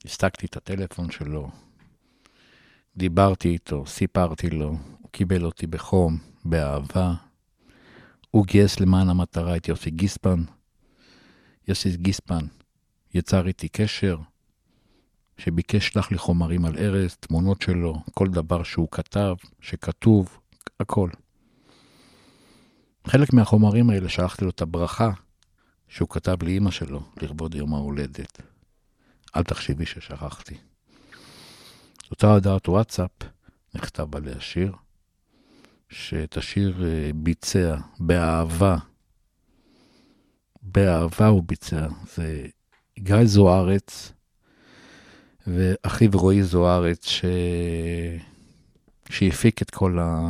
הסתקתי את הטלפון שלו, דיברתי איתו, סיפרתי לו, קיבל אותי בחום, באהבה. הוא גייס למען המטרה את יוסי גיספן. יוסי גיספן יצר איתי קשר, שביקש שלח לי חומרים על ארז, תמונות שלו, כל דבר שהוא כתב, שכתוב, הכל. חלק מהחומרים האלה שלחתי לו את הברכה שהוא כתב לאימא שלו לכבוד יום ההולדת. אל תחשבי ששכחתי. אותה הודעת וואטסאפ נכתב עליה שיר, שאת השיר אה, ביצע באהבה, באהבה הוא ביצע. זה גיא זוארץ, ואחיו רועי זוארץ, ש... שהפיק את כל ה...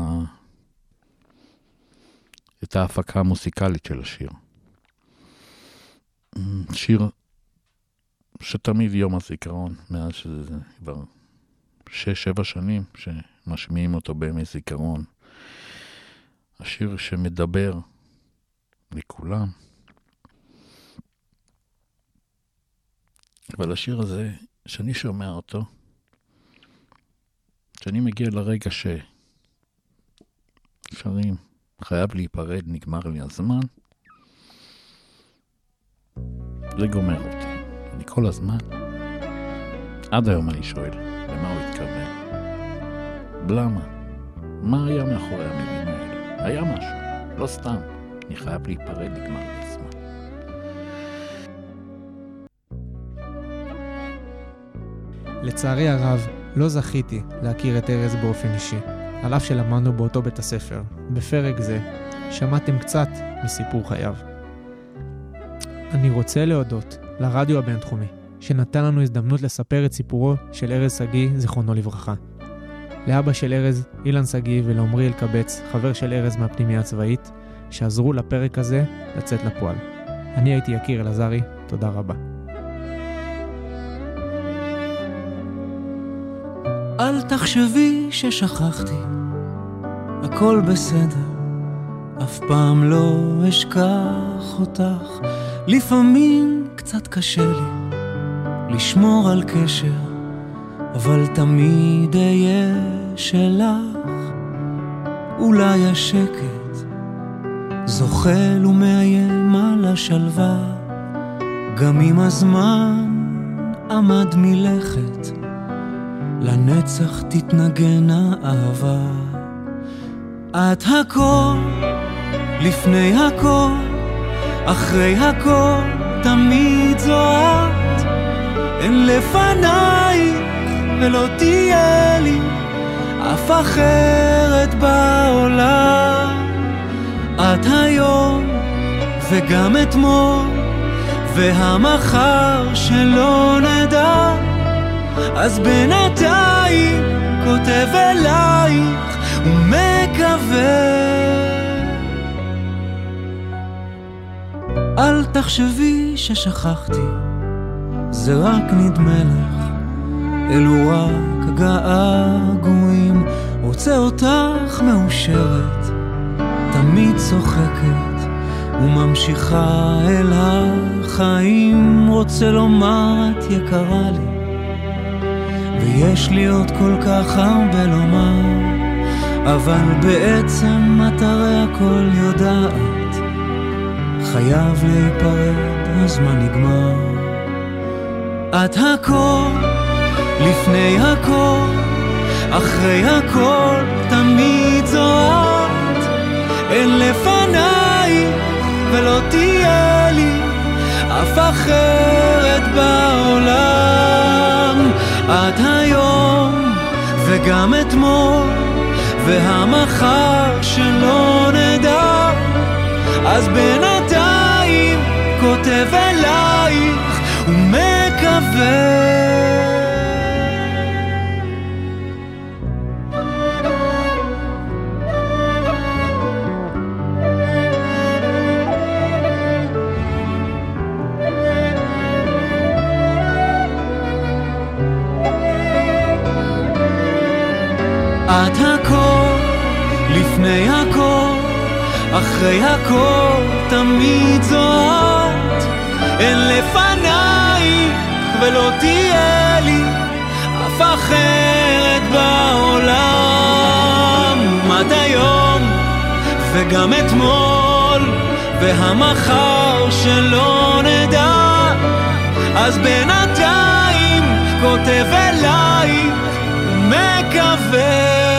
את ההפקה המוסיקלית של השיר. שיר שתמיד יום הזיכרון, מאז שזה כבר שש-שבע שנים שמשמיעים אותו בימי זיכרון. השיר שמדבר לכולם. אבל השיר הזה, שאני שומע אותו, כשאני מגיע לרגע ששרים, חייב להיפרד, נגמר לי הזמן, זה גומר אותי. אני כל הזמן, עד היום אני שואל, למה הוא התכוון? למה? מה היה מאחורי המילים היה משהו, לא סתם. אני חייב להיפרד, נגמר לי. לצערי הרב, לא זכיתי להכיר את ארז באופן אישי, על אף שלמדנו באותו בית הספר. בפרק זה, שמעתם קצת מסיפור חייו. אני רוצה להודות לרדיו הבינתחומי, שנתן לנו הזדמנות לספר את סיפורו של ארז שגיא, זיכרונו לברכה. לאבא של ארז, אילן שגיא, ולעמרי אלקבץ, חבר של ארז מהפנימייה הצבאית, שעזרו לפרק הזה לצאת לפועל. אני הייתי יקיר אלעזרי, תודה רבה. אל תחשבי ששכחתי, הכל בסדר, אף פעם לא אשכח אותך. לפעמים קצת קשה לי לשמור על קשר, אבל תמיד אהיה שלך. אולי השקט זוחל ומאיים על השלווה, גם אם הזמן עמד מלכת. לנצח תתנגן האהבה. את הכל, לפני הכל, אחרי הכל, תמיד זו את. אין לפנייך ולא תהיה לי אף אחרת בעולם. את היום וגם אתמול, והמחר שלא נדע. אז בינתיים כותב אלייך ומקווה אל תחשבי ששכחתי, זה רק נדמה לך, אלו רק געגועים, רוצה אותך מאושרת, תמיד צוחקת וממשיכה אל החיים, רוצה לומר את יקרה לי. ויש לי עוד כל כך הרבה לומר, אבל בעצם את הרי הכל יודעת, חייב להיפרד, הזמן נגמר. את הכל, לפני הכל, אחרי הכל, תמיד זו את. אין לפנייך ולא תהיה לי אף אחרת בעולם. את היום וגם אתמול והמחר שלא נדע אז בינתיים כותב אלייך ומקווה את הכל, לפני הכל, אחרי הכל, תמיד זו את. אין לפנייך ולא תהיה לי אף אחרת בעולם. את היום וגם אתמול, והמחר שלא נדע, אז בינתיים כותב אלייך ומקווה